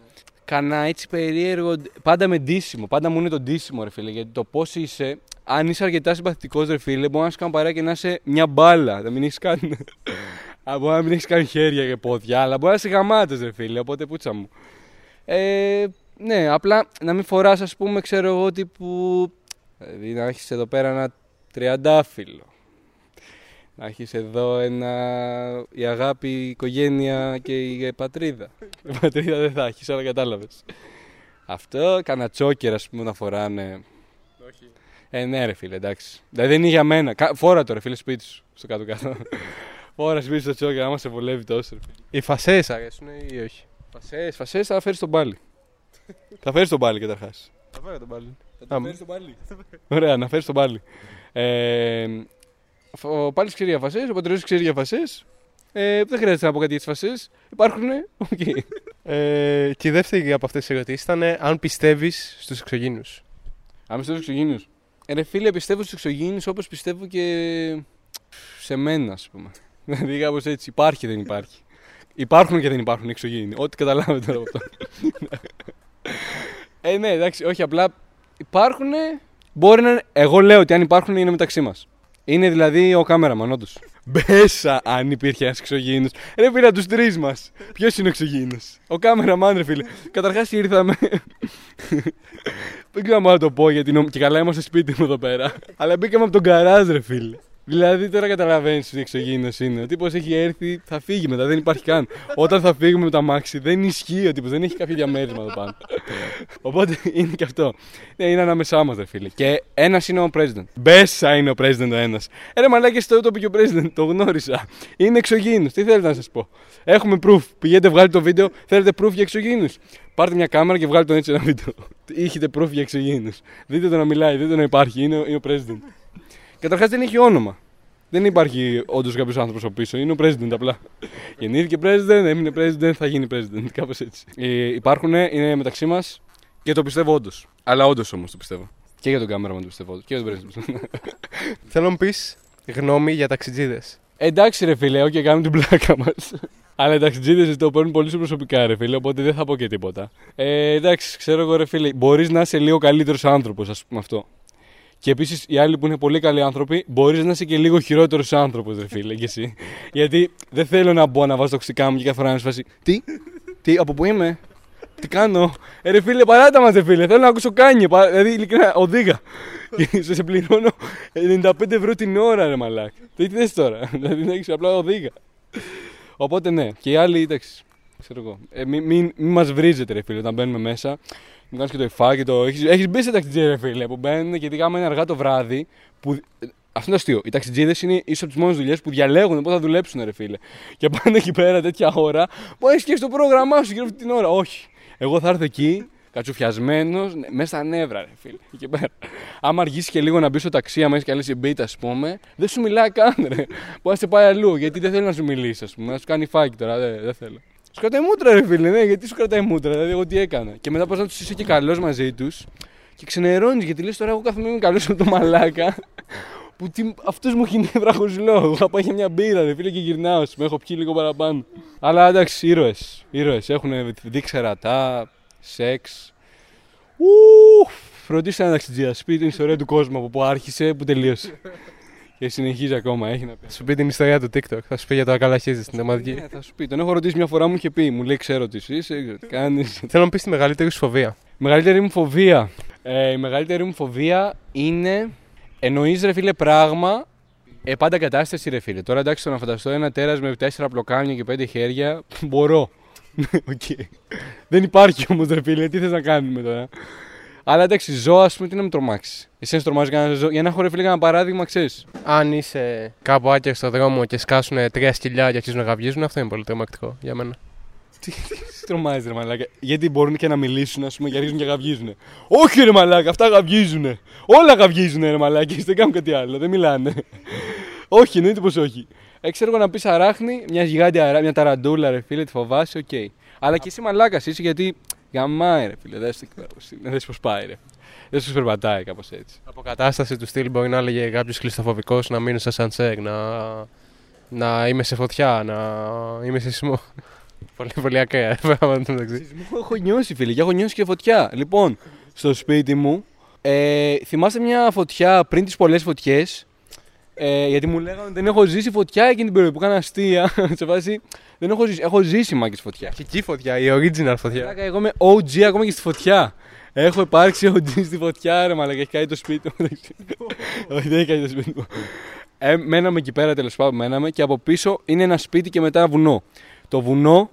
Κανά έτσι περίεργο. Πάντα με ντύσιμο. Πάντα μου είναι το ντύσιμο, ρε φίλε. Γιατί το πώς είσαι, αν είσαι αρκετά συμπαθητικός, ρε φίλε, μπορεί να σου κάνει παρέα και να είσαι μια μπάλα. Να μην έχεις καν. μπορεί να μην έχεις καν χέρια και πόδια, αλλά μπορεί να είσαι γαμάτος, ρε φίλε. Οπότε πούτσα μου. Ε, ναι, απλά να μην φοράς, ας πούμε, ξέρω εγώ, τύπου. Δηλαδή να έχεις εδώ πέρα ένα τριαντάφυλλο. Να έχεις εδώ ένα. η αγάπη, η οικογένεια και η πατρίδα. η πατρίδα δεν θα έχεις, αλλά κατάλαβες. Αυτό, κανένα τσόκερ, ας πούμε, να φοράνε. Όχι. Ε, ναι, ρε φίλε, εντάξει. Δηλαδή δεν είναι για μένα. Φόρα το, ρε φίλε, σπίτι σου. Στο κάτω-κάτω. Φόρα σπίτι στο τσόκερ, άμα σε βολεύει τόσο. Ρε. Οι φασές αρέσουν ή όχι; Φασές, φασές θα φέρεις τον πάλι. θα φέρεις τον πάλι καταρχάς. Θα φέρει τον πάλι. Θα φέρεις τον πάλι. Ωραία, να φέρεις τον πάλι. Ε, ο πάλι ξέρει για φασές, ο πατριώτης ξέρει για φασές. Ε, δεν χρειάζεται να πω κάτι για τις φασές. Υπάρχουν. Okay. ε, και η δεύτερη από αυτές τις ερωτήσεις ήταν αν πιστεύεις στους εξωγήνους. Αν πιστεύω στους εξωγήνους. Ε, ρε φίλε, πιστεύω στους εξωγήνους όπως πιστεύω και σε μένα, ας πούμε. Δηλαδή κάπως έτσι. Υπάρχει, δεν υπάρχει. Υπάρχουν και δεν υπάρχουν εξωγήινοι. Ό,τι καταλάβετε τώρα από αυτό. ε, ναι, εντάξει, όχι απλά υπάρχουν. Μπορεί να. Εγώ λέω ότι αν υπάρχουν είναι μεταξύ μας. Είναι δηλαδή ο κάμεραμαν, όντως. Μπέσα αν υπήρχε ένα εξωγήινο. Ρε φίλε, τους τρεις μας. Ποιος είναι ο εξωγήινος; Ο κάμεραμαν, ρε φίλε. Καταρχάς ήρθαμε. Δεν ξέρω αν να το πω γιατί και καλά είμαστε σπίτι μου εδώ πέρα. Αλλά μπήκαμε από τον καράζ, ρε φίλε. Δηλαδή τώρα καταλαβαίνεις τι εξωγήινος είναι. Ο τύπος έχει έρθει, θα φύγει μετά, δεν υπάρχει καν. Όταν θα φύγουμε με τα μάξι, δεν ισχύει ο τύπος, δεν έχει κάποιο διαμέρισμα εδώ πάνω. Οπότε είναι και αυτό. Ναι, είναι ανάμεσά μας, δε φίλε. Και ένας είναι ο president. Μπέσα είναι ο president ο ένας. Ένα μαλάκι στο το πήγε ο president, το γνώρισα. Είναι εξωγήινος. Τι θέλετε να σας πω. Έχουμε proof. Πηγαίνετε, βγάλετε το βίντεο, θέλετε proof για εξωγήινους. Πάρτε μια κάμερα και βγάλετε τον έτσι ένα βίντεο. Είχετε proof για εξωγήινους. Δείτε το να μιλάει, δείτε το να υπάρχει. Είναι, είναι ο president. Καταρχάς δεν έχει όνομα. Δεν υπάρχει όντως κάποιος άνθρωπος από πίσω. Είναι ο president απλά. Γεννήθηκε president, έμεινε president, θα γίνει president. Κάπως έτσι. Ε, υπάρχουν, είναι μεταξύ μας και το πιστεύω όντως. Αλλά όντως όμως το πιστεύω. Και για τον κάμερα μου το πιστεύω. Και για τον president. Θέλω να μου πεις γνώμη για ταξιτζίδες. Εντάξει, ρε φίλε, όχι, κάνουμε την πλάκα μας. Αλλά οι ταξιτζίδες το παίρνουν πολύ σου προσωπικά, ρε φίλε, οπότε δεν θα πω και τίποτα. Ε, εντάξει, ξέρω εγώ, ρε φίλε, μπορείς να είσαι λίγο καλύτερος άνθρωπος, ας πούμε αυτό. Και επίσης οι άλλοι που είναι πολύ καλοί άνθρωποι, μπορείς να είσαι και λίγο χειρότερος άνθρωπος, ρε φίλε, και εσύ. Γιατί δεν θέλω να μπω να βάζω τοξικά μου και κάθε φορά να σου Τι, τι, από πού είμαι, τι κάνω; Ε, ρε φίλε, παράτα μας, ρε φίλε. Θέλω να ακούσω κάνι. Δηλαδή, ειλικρινά, οδήγα. Και σε πληρώνω 95 ευρώ την ώρα, ρε μαλάκ. Τι θες τώρα; Δηλαδή, να έχεις απλά οδήγα. Οπότε ναι, και οι άλλοι, εντάξει. Ξέρω εγώ. Ε, μην μη, μη μας βρίζετε, ρε φίλε, όταν μπαίνουμε μέσα μου κάνεις και το υφάκι. Το... Έχει μπει σε ταξιτζίδε, ρε φίλε, που μπαίνουν και άμα είναι αργά το βράδυ. Που... Αυτό είναι αστείο. Οι ταξιτζίδες είναι ίσω από τις μόνες δουλειές που διαλέγουν πώ θα δουλέψουν, ρε φίλε. Και πάνε εκεί πέρα τέτοια ώρα που έχεις και στο πρόγραμμά σου γύρω αυτή την ώρα. Όχι. Εγώ θα έρθω εκεί, κατσουφιασμένος, μέσα στα νεύρα, ρε φίλε. Εκεί πέρα. Άμα αργήσει και λίγο να μπει στο ταξί, άμα έχει καλή μπίτα, ας πούμε, δεν σου μιλάει καν, ρε. Μπορεί να σε πάει αλλού, γιατί δεν θέλει να σου μιλήσει, ας πούμε, να σου κάνει φάκι τώρα, δεν, δεν θέλω. Σου κρατάει μούτρα, ρε φίλε, ναι, γιατί σου κρατάει μούτρα, δηλαδή εγώ τι έκανα. Και μετά πας να τους είσαι και καλός μαζί τους και ξενερώνεις γιατί λες τώρα εγώ κάθομαι είμαι καλός με το μαλάκα. Που αυτός μου έχει νεύρα χωρίς λόγο. Θα πάει για μια μπύρα, ρε φίλε, και γυρνάω. Με έχω πιει λίγο παραπάνω. Αλλά εντάξει, ήρωες. Ήρωες. Έχουν δείξει ρατά, σεξ. Ου, φροντίστε να ταξιτζία. Σπίτι την ιστορία του κόσμου από που άρχισε, που τελείωσε. Και συνεχίζει ακόμα, έχει να πει. Θα σου πει την ιστορία του TikTok. Θα σου πει για το ακαλαχίζει στην θεματική. Ναι, θα σου πει. Τον έχω ρωτήσει μια φορά, μου είχε πει. Μου λέει, ξέρω τι είσαι, τι κάνεις. Θέλω να πεις τη μεγαλύτερη σου φοβία. Μεγαλύτερη μου φοβία. Ε, η μεγαλύτερη μου φοβία είναι. Εννοείς ρε φίλε πράγμα. Ε, πάντα κατάσταση ρε φίλε. Τώρα εντάξει, το να φανταστώ ένα τέρας με τέσσερα πλοκάμια και πέντε χέρια. Μπορώ. Οκ. Δεν υπάρχει όμως, ρε φίλε, τι θες να κάνουμε τώρα. Αλλά εντάξει, ζώα, ας πούμε, τι να με τρομάξει. Εσύ να σε τρομάζει κανένα ζώο. Για να έχω ρε φίλε ένα παράδειγμα, ξέρεις. Αν είσαι κάπου άκυρο στο δρόμο και σκάσουν τρία σκυλιά και αρχίζουν να γαυγίζουν, αυτό είναι πολύ τρομακτικό για μένα. Τι τι τρομάζει, ρε Μαλάκα. Γιατί μπορούν και να μιλήσουν, ας πούμε, και αρχίζουν και γαυγίζουν. Όχι, ρε Μαλάκα, αυτά γαυγίζουν. Όλα γαυγίζουν, ρε Μαλάκα. Δεν κάνουν κάτι άλλο, δεν μιλάνε. όχι, εννοείται πως όχι. Ε, ξέρω εγώ να πεις αράχνη, μια γιγάντια αρά, μια ταραντούλα, ρε φίλε, τη φοβάσαι, οκ. Αλλά και εσύ μαλάκας είσαι γιατί γαμάει, ρε φίλε. Δες πώς πάει, ρε. Δεν σου περπατάει κάπως έτσι. Αποκατάσταση του στυλ μπορεί να έλεγε κάποιος κλειστοφοβικός να μείνω σε ασανσέρ, να, να είμαι σε φωτιά, να είμαι σε σεισμό. πολύ, πολύ ακραία πράγματα μεταξύ. Σεισμό έχω νιώσει, φίλε, και έχω νιώσει και φωτιά. Λοιπόν, στο σπίτι μου, ε, θυμάστε μια φωτιά πριν τις πολλές φωτιές; Ε, γιατί μου λέγανε ότι δεν έχω ζήσει φωτιά εκείνη την περίοδο που έκανα αστεία. σε φάση δεν έχω ζήσει. Έχω ζήσει μάγκες φωτιά. Αρχική φωτιά, η original φωτιά. Μαλάκα, εγώ είμαι OG ακόμα και στη φωτιά. Έχω υπάρξει OG στη φωτιά, ρε μαλάκα, έχει κάνει το σπίτι μου. Όχι, δεν έχει καεί το σπίτι μου. Ε, μέναμε εκεί πέρα τέλος πάντων, μέναμε και από πίσω είναι ένα σπίτι και μετά βουνό. Το βουνό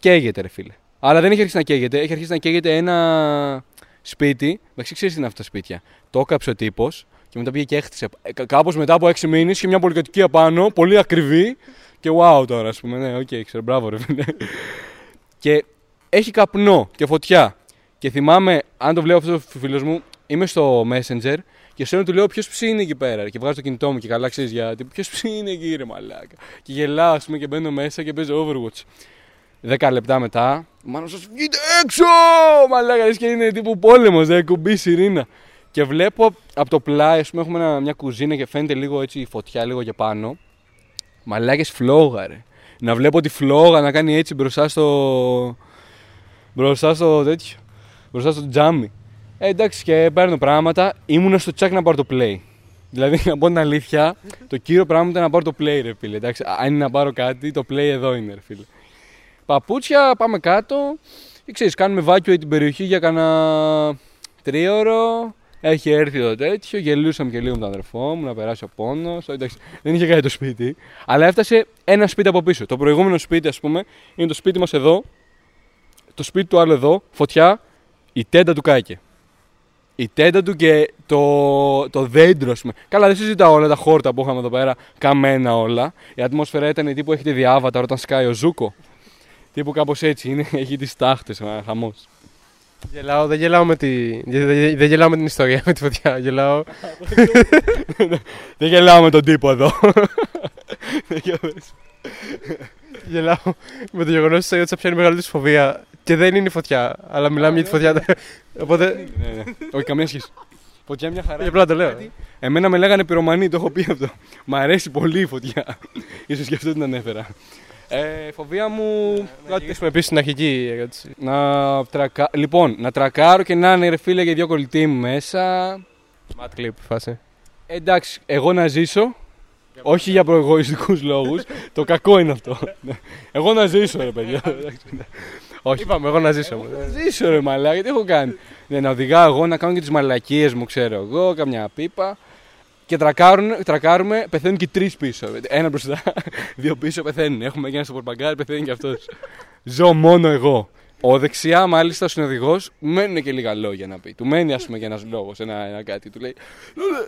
καίγεται, ρε φίλε. Αλλά δεν έχει αρχίσει να καίγεται. Έχει αρχίσει να καίγεται ένα σπίτι. Εντάξει, ξέρεις τι είναι αυτά τα σπίτια. Το έκαψε ο τύπος και μετά πήγε και έχτισε. Κάπως μετά από 6 μήνες είχε μια πολυκατοικία πάνω, πολύ ακριβή. Και wow τώρα, ας πούμε. Ναι, οκ, okay, ξέρω, μπράβο, ρε φίλε. και έχει καπνό και φωτιά. Και θυμάμαι, αν το βλέπω αυτό ο φίλος μου, είμαι στο Messenger και σε του λέω ποιος ψήνει εκεί πέρα. Και βγάζω το κινητό μου και καλά ξέρεις γιατί. Ποιος ψήνει εκεί, ρε μαλάκα; Και γελάω, ας πούμε, και μπαίνω μέσα και παίζω Overwatch. Δέκα λεπτά μετά, μάλλον σας βγείτε έξω! Μαλάκα, λες και είναι τύπου πόλεμος, δεν κουμπί σιρήνα. Και βλέπω από το πλάι, ας πούμε, έχουμε ένα, μια κουζίνα και φαίνεται λίγο έτσι η φωτιά λίγο και πάνω. Μαλάκες φλόγα, ρε. Να βλέπω τη φλόγα να κάνει έτσι μπροστά στο. μπροστά στο τέτοιο. μπροστά στο τζάμι. Ε, εντάξει, και παίρνω πράγματα. Ήμουνα στο τσάκ να πάρω το play. Δηλαδή, να πω την αλήθεια, το κύριο πράγμα ήταν να πάρω το play, ρε φίλε. Εντάξει, αν είναι να πάρω κάτι, το play εδώ είναι, ρε φίλε. Παπούτσια, πάμε κάτω. Και ξέρεις, κάνουμε βάκιο την περιοχή για κανένα τρίωρο. Έχει έρθει το τέτοιο, γελούσαμε και λίγο με τον αδερφό μου να περάσει ο πόνος. Εντάξει, δεν είχε κάνει το σπίτι. Αλλά έφτασε ένα σπίτι από πίσω. Το προηγούμενο σπίτι, ας πούμε, είναι το σπίτι μας εδώ. Το σπίτι του άλλου εδώ, φωτιά, η τέντα του κάηκε. Η τέντα του και το, το δέντρο, ας πούμε. Καλά, δεν συζητάω όλα τα χόρτα που είχαμε εδώ πέρα, καμένα όλα. Η ατμόσφαιρα ήταν τύπου έχετε διάβατα όταν σκάει ο Ζούκο. Τύπου κάπως έτσι είναι, έχει τις τάχτες, χαμός. Γελάω, δεν γελάω με, τη... δεν δεν γελάω με την ιστορία, με τη φωτιά. Γελάω. Δεν γελάω με τον τύπο εδώ. γελάω με το γεγονός ότι η ποια είναι η μεγαλύτερη σου φοβία. Και δεν είναι η φωτιά, αλλά μιλάμε για τη φωτιά. Οπότε. Ναι, ναι. Όχι, καμία σχέση. Φωτιά μια χαρά. Για απλά το λέω. Εμένα με λέγανε πυρομανή, το έχω πει αυτό. Μ' αρέσει πολύ η φωτιά. σω γι' αυτό την ανέφερα. Ε, φοβία μου. Να γυρίσουμε επίσης στην αρχική ερώτηση. Να τρακα... Λοιπόν, να τρακάρω και να είναι ρε φίλε και δύο κολλητοί μου μέσα. Ματ κλειπ φάση. Ε, εντάξει, εγώ να ζήσω. Όχι για προεγωιστικού λόγους. το κακό είναι αυτό. εγώ να ζήσω, ρε παιδιά. Όχι. Είπαμε, εγώ να ζήσω. Να ζήσω, ρε μαλά, γιατί έχω κάνει. Ναι, να οδηγάω εγώ να κάνω και τις μαλακίες μου, ξέρω εγώ, καμιά πίπα. Και τρακάρουν, τρακάρουμε, πεθαίνουν και τρεις πίσω. Ένα μπροστά, δύο πίσω πεθαίνουν. Έχουμε και ένα στο πορπαγκάρι, πεθαίνει και αυτός. Ζω μόνο εγώ. Ο δεξιά, μάλιστα, ο συνοδηγός, μένουν και λίγα λόγια να πει. Του μένει, ας πούμε, και ένας λόγος, ένα, ένα κάτι. Του λέει «Λόλε,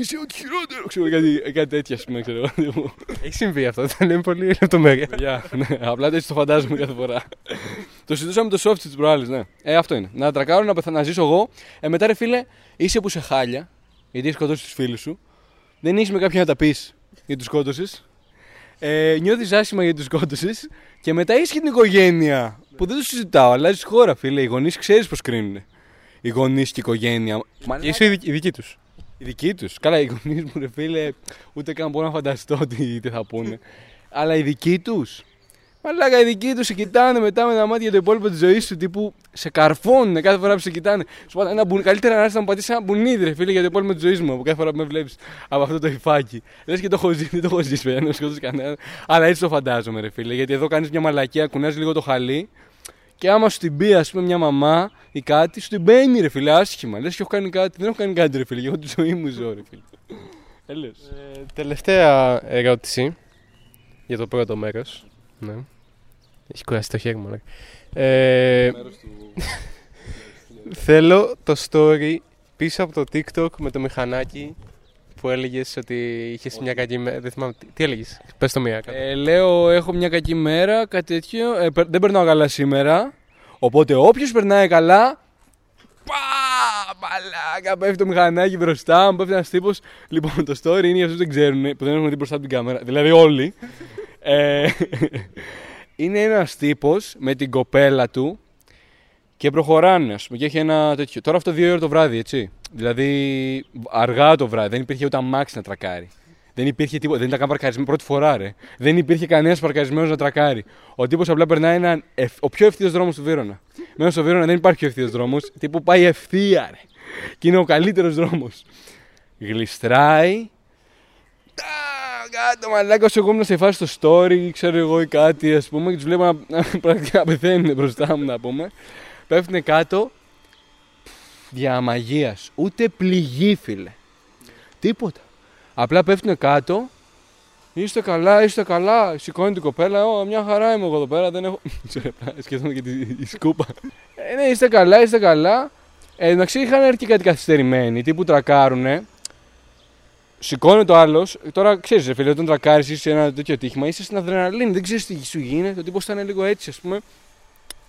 Είσαι ό,τι χειρότερο. Ξέρω κάτι, κάτι τέτοιο, ας πούμε, ξέρω εγώ. Έχει συμβεί αυτό, δεν είναι πολύ λεπτομέρεια. Παιδιά, ναι, απλά έτσι το φαντάζομαι κάθε φορά. το συζητούσαμε το soft της προάλλης, ναι. Ε, αυτό είναι. Να τρακάρω, να, πεθα... να ζήσω εγώ. Ε, μετά, ρε φίλε, είσαι που σε χάλια, γιατί έχεις σκοτώσει τους φίλους σου. Δεν έχει με κάποιον να τα πεις γιατί τους σκότωσες. Ε, Νιώθεις άσχημα γιατί τους σκότωσες. Και μετά έχεις και την οικογένεια. Που δεν το συζητάω. Αλλάζει χώρα, φίλε. Οι γονείς ξέρεις πώς κρίνουν. Οι γονείς και η οικογένεια. Και είσαι η δική- η δική τους. Οι δικοί τους. Καλά, οι γονείς μου, ρε φίλε, ούτε καν μπορώ να φανταστώ τι, τι θα πούνε. Αλλά οι δικοί τους. Μαλάκα, οι δικοί τους σε κοιτάνε μετά με τα μάτια το υπόλοιπο της ζωής σου. Τύπου σε καρφώνουν κάθε φορά που σε κοιτάνε. Σου πάνε ένα μπουνί. Καλύτερα να έρθεις να μου πατήσεις ένα μπουνίδι, ρε φίλε, για το υπόλοιπο της ζωής μου. Από κάθε φορά που με βλέπεις από αυτό το υφάκι. Λες και το έχω ζήσει, δεν το έχω ζήσει, παιδιά, δεν σκοτώσει κανέναν. Αλλά έτσι το φαντάζομαι, ρε φίλε. Γιατί εδώ κάνεις μια μαλακία, κουνάζει λίγο το χαλί. Και άμα σου την πει, ας πούμε, μια μαμά ή κάτι, σου την μπαίνει, ρε φίλε, άσχημα. Λες και έχω κάνει κάτι. Δεν έχω κάνει κάτι, ρε φίλε. και Εγώ τη ζωή μου ζω, ρε φίλε. Έλεος. Ε, τελευταία ερώτηση για το πρώτο μέρος. Ναι. Έχει κουραστεί το χέρι μου. Ε, θέλω το story πίσω από το TikTok με το μηχανάκι που έλεγες ότι είχες μια κακή μέρα. Δεν θυμάμαι. Τι, τι έλεγες; Πες το μία. Ε, λέω, έχω μια κακή μέρα, κάτι τέτοιο. Ε, περ- δεν περνάω καλά σήμερα. Οπότε όποιος περνάει καλά. Πα! Μαλάκα, πέφτει το μηχανάκι μπροστά μου, πέφτει ένας τύπος. Λοιπόν, το story είναι για αυτού που δεν ξέρουν, που δεν έχουν δει μπροστά από την κάμερα. Δηλαδή όλοι. ε, είναι ένας τύπος με την κοπέλα του και προχωράνε, ας πούμε, και έχει ένα τέτοιο. Τώρα αυτό δύο ώρα το βράδυ, έτσι. Δηλαδή αργά το βράδυ, δεν υπήρχε ούτε αμάξι να τρακάρει. Δεν υπήρχε τίποτα, δεν ήταν καν παρκαρισμένος πρώτη φορά, ρε. Δεν υπήρχε κανένας παρκαρισμένος να τρακάρει. Ο τύπος απλά περνάει έναν, ευ- ο πιο ευθείο δρόμος του Βύρονα. Μέσα στο Βύρονα δεν υπάρχει πιο ευθείο δρόμος. Τύπου πάει ευθεία, ρε. Και είναι ο καλύτερος δρόμος. Γλιστράει. Τα, Κάτω μαλάκα, όσο εγώ ήμουν σε φάση στο story, ξέρω εγώ ή κάτι, ας πούμε, και τους βλέπω να, να πρακτικά πεθαίνουν μπροστά μου, να πούμε. Πέφτουν κάτω. Διαμαγεία. Ούτε πληγή, φίλε. Τίποτα. Απλά πέφτουν κάτω. Είστε καλά, είστε καλά. Σηκώνει την κοπέλα. Ω, μια χαρά είμαι εγώ εδώ πέρα. Δεν έχω. Σκέφτομαι και τη, τη σκούπα. Ε, ναι, είστε καλά, είστε καλά. Ε, εντάξει, είχαν έρθει και κάτι καθυστερημένοι. Τύπου τρακάρουνε. Σηκώνει το άλλος. Τώρα ξέρεις, φίλε, όταν τρακάρεις είσαι σε ένα τέτοιο τύχημα, είσαι στην αδρεναλίνη. Δεν ξέρεις τι σου γίνεται. Ο τύπος ήταν λίγο έτσι, ας πούμε.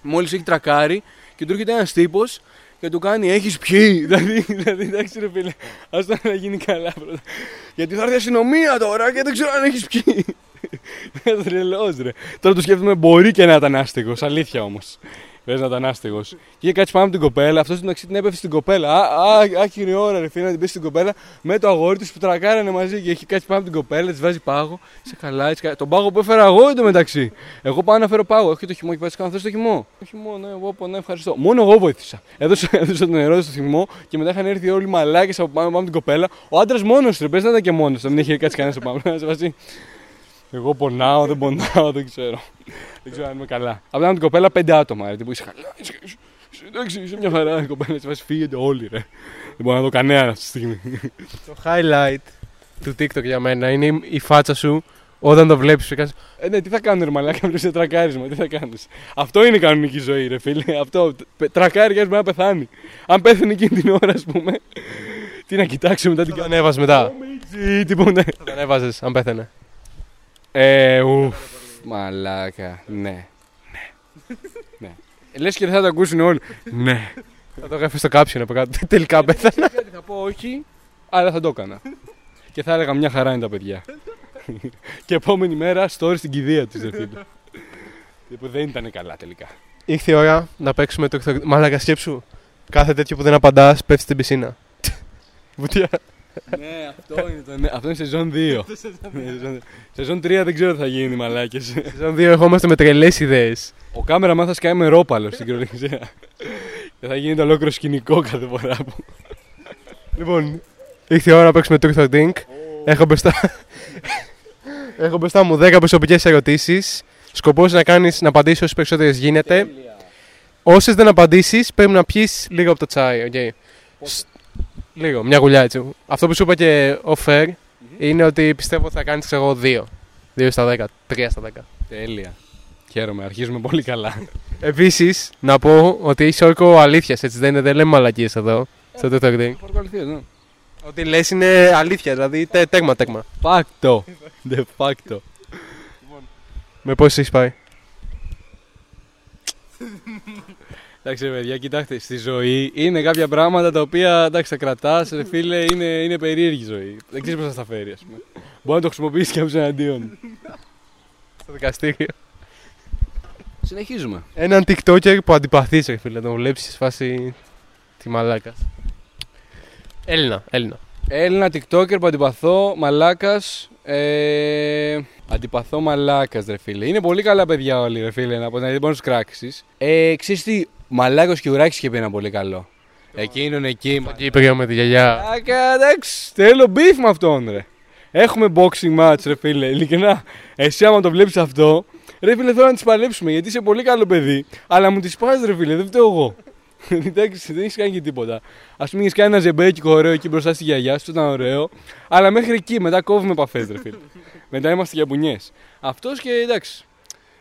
Μόλις έχει τρακάρει και του έρχεται ένας τύπος και του κάνει Έχεις πιει. δηλαδή, δηλαδή, εντάξει, ρε φίλε, ας το να γίνει καλά πρώτα. Γιατί θα έρθει η αστυνομία τώρα και δεν ξέρω αν έχεις πιει. Τρελός, ρε. Τώρα το σκέφτομαι, μπορεί και να ήταν άστεγος. Αλήθεια όμως. Πες να ήταν άστεγο. Και είχε κάτσει πάνω από την κοπέλα. Αυτός στην την έπεφε στην κοπέλα. Α, α, άχυρη ώρα, ρε φίλε, να την πέσει στην κοπέλα με το αγόρι του που τρακάρανε μαζί. Και έχει κάτσει πάνω από την κοπέλα, της βάζει πάγο. Είσαι καλά, έτσι καλά. Τον πάγο που έφερα εγώ εντωμεταξύ. Εγώ πάω να φέρω πάγο. Έχω και το χυμό και πάει κάνω αυτό το χυμό. Το χυμό, ναι, εγώ πω, ναι, ευχαριστώ. Μόνο εγώ βοήθησα. Έδωσα, έδωσα το νερό στο χυμό και μετά είχαν έρθει όλοι οι μαλάκες από πάνω, πάνω από την κοπέλα. Ο άντρας μόνος του, πες να ήταν και μόνος. Δεν είχε κάτσει κανένας από πάνω. Σε βάζει. Εγώ πονάω, δεν πονάω, δεν ξέρω. δεν ξέρω αν είμαι καλά. Απλά με την κοπέλα πέντε άτομα. Ρε, τύπου, είσαι καλά, είσαι, είσαι, είσαι, εντάξει, είσαι μια χαρά. Η κοπέλα σε βάζει φύγετε όλοι, ρε. Δεν μπορώ να δω κανένα αυτή τη στιγμή. Το highlight του TikTok για μένα είναι η- η φάτσα σου όταν το βλέπεις. ε, ναι, τι θα κάνω, ρε Μαλάκα, βλέπεις τρακάρισμα, τι θα κάνεις. Αυτό είναι η κανονική ζωή, ρε φίλε. Αυτό. πε- Τρακάρει και να πεθάνει. Αν πέθανε εκείνη την ώρα, ας πούμε. τι να κοιτάξω μετά την Θα τον κάμερα. έβαζε μετά. Τι, τίποτα. Θα τον έβαζε αν πέθανε. Ε, ουφ, μαλάκα, ναι. Ναι. ναι. Λες και δεν θα το ακούσουν όλοι. ναι. Θα το έγραφε στο caption από κάτω. Τελικά πέθανε. Κάτι θα πω όχι, αλλά θα το έκανα. και θα έλεγα μια χαρά είναι τα παιδιά. και επόμενη μέρα story στην κηδεία της, ρε φίλε. που δεν ήταν καλά τελικά. Ήρθε η ώρα να παίξουμε το TikTok. Μαλάκα σκέψου. Κάθε τέτοιο που δεν απαντάς πέφτει στην πισίνα. Βουτιά. Ναι, αυτό είναι, το, ναι, αυτό είναι σεζόν 2. Ναι, σεζόν- σεζόν 3 δεν ξέρω τι θα γίνει, μαλάκες. Σεζόν 2 ερχόμαστε με τρελές ιδέες. Ο κάμερα θα σκάει με ρόπαλο στην κυριολεξία. και θα γίνει το ολόκληρο σκηνικό κάθε φορά που. Λοιπόν, ήρθε η ώρα να παίξουμε το TikTok Dink. Έχω μπροστά. Έχω μπροστά μου 10 προσωπικές ερωτήσεις. Σκοπός να κάνει να απαντήσεις όσες περισσότερες γίνεται. Όσες δεν απαντήσεις, πρέπει να πιεις λίγο από το τσάι. οκ. Σ- Λίγο, μια γουλιά έτσι. Αυτό που σου είπα και off air είναι ότι πιστεύω θα κάνεις εγώ 2. 2 στα 10, 3 στα 10. Τέλεια. Χαίρομαι, αρχίζουμε πολύ καλά. Επίσης, να πω ότι έχει όρκο αλήθειας, έτσι δεν είναι, δεν λέμε μαλακίες εδώ. Στο TikTok Dink. Παρακολουθείς, ναι. Ό,τι λες είναι αλήθεια, δηλαδή τε, τέγμα, τέγμα. Facto. De facto. Με πόσε έχεις πάει; Εντάξει, ρε παιδιά, κοιτάξτε, στη ζωή είναι κάποια πράγματα τα οποία εντάξει, τα κρατάς, φίλε, είναι, είναι περίεργη ζωή. Δεν ξέρεις πώς θα στα φέρει, ας πούμε. Μπορεί να το χρησιμοποιήσεις και από εναντίον. Στο δικαστήριο. Συνεχίζουμε. Έναν TikToker που αντιπαθείς, ρε φίλε, τον βλέπεις σε φάση τη μαλάκα. Έλληνα, Έλληνα. Έλληνα TikToker που αντιπαθώ, μαλάκας. Ε, αντιπαθώ μαλάκας, ρε φίλε. Είναι πολύ καλά παιδιά όλοι, ρε φίλε, να πω να μπορείς να τους κράξεις. Ε, ξέρεις τι, μαλάκος και ουράκι και πει ένα πολύ καλό. Εκείνον εκεί, Το Κύπριο με τη γιαγιά. Μαλάκα, εντάξει, θέλω μπιφ με αυτόν, ρε. Έχουμε boxing match, ρε φίλε. Ειλικρινά, εσύ άμα το βλέπεις αυτό, ρε φίλε, θέλω να τις παλέψουμε γιατί είσαι πολύ καλό παιδί. Αλλά μου τις πας, ρε φίλε, δεν φταίω εγώ. Εντάξει, δεν έχεις κάνει και τίποτα. Α πούμε, έχεις κάνει ένα ζεμπέκικο ωραίο εκεί μπροστά στη γιαγιά σου, ήταν ωραίο. Αλλά μέχρι εκεί, μετά κόβουμε επαφές, ρε φίλε. μετά είμαστε για μπουνιές. Αυτός και εντάξει.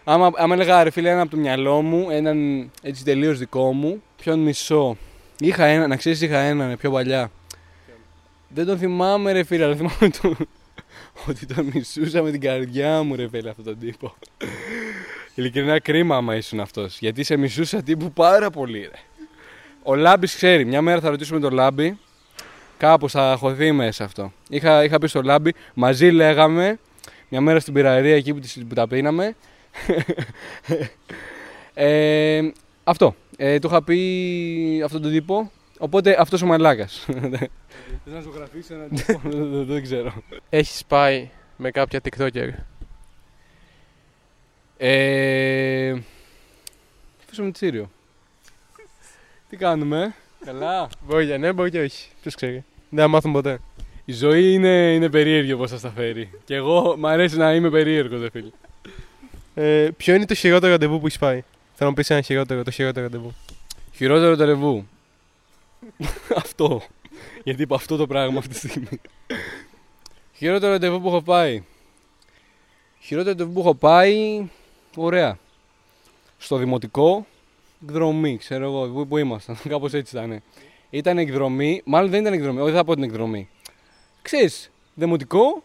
Άμα, άμα έλεγα ρε φίλε ένα από το μυαλό μου, έναν έτσι τελείως δικό μου, ποιον μισό. Είχα ένα, να ξέρεις, είχα έναν ε, πιο παλιά. Δεν τον θυμάμαι ρε φίλε, αλλά θυμάμαι το, ότι τον μισούσα με την καρδιά μου ρε φίλε αυτόν τον τύπο. Ειλικρινά κρίμα άμα ήσουν αυτός, γιατί σε μισούσα τύπου πάρα πολύ ρε. Ο Λάμπης ξέρει, μια μέρα θα ρωτήσουμε τον Λάμπη, κάπως θα χωθεί μέσα αυτό. Είχα, είχα πει στο Λάμπη, μαζί λέγαμε, μια μέρα στην πυραρία εκεί που, τις- που τα πίναμε. Ε, αυτό. Ε, του είχα πει αυτόν τον τύπο. Οπότε αυτός ο μαλάκας. Θες να ζωγραφίσεις έναν τύπο, δεν, δεν- δεν ξέρω. Έχεις πάει με κάποια TikToker; Ε, αφήσουμε Τσίριο. Τι κάνουμε, καλά. Μπορεί και ναι, μπορεί και όχι. Ποιος ξέρει. Δεν θα μάθουν ποτέ. Η ζωή είναι, είναι περίεργη όπως σας τα φέρει. Και εγώ μ' αρέσει να είμαι περίεργος, δε φίλε. Ε, ποιο είναι το χειρότερο ραντεβού που έχεις πάει; Θα μου πεις ένα χειρότερο, το χειρότερο ραντεβού. Χειρότερο το ρεβού. αυτό. Γιατί είπα αυτό το πράγμα αυτή τη στιγμή. Χειρότερο ραντεβού που έχω πάει. Χειρότερο ραντεβού που έχω πάει. Ωραία. Στο δημοτικό. Εκδρομή, ξέρω εγώ. Πού, πού ήμασταν. Κάπως έτσι ήταν. Ήταν εκδρομή. Μάλλον δεν ήταν εκδρομή. Όχι, δεν θα πω την εκδρομή. Ξέρεις. Δημοτικό.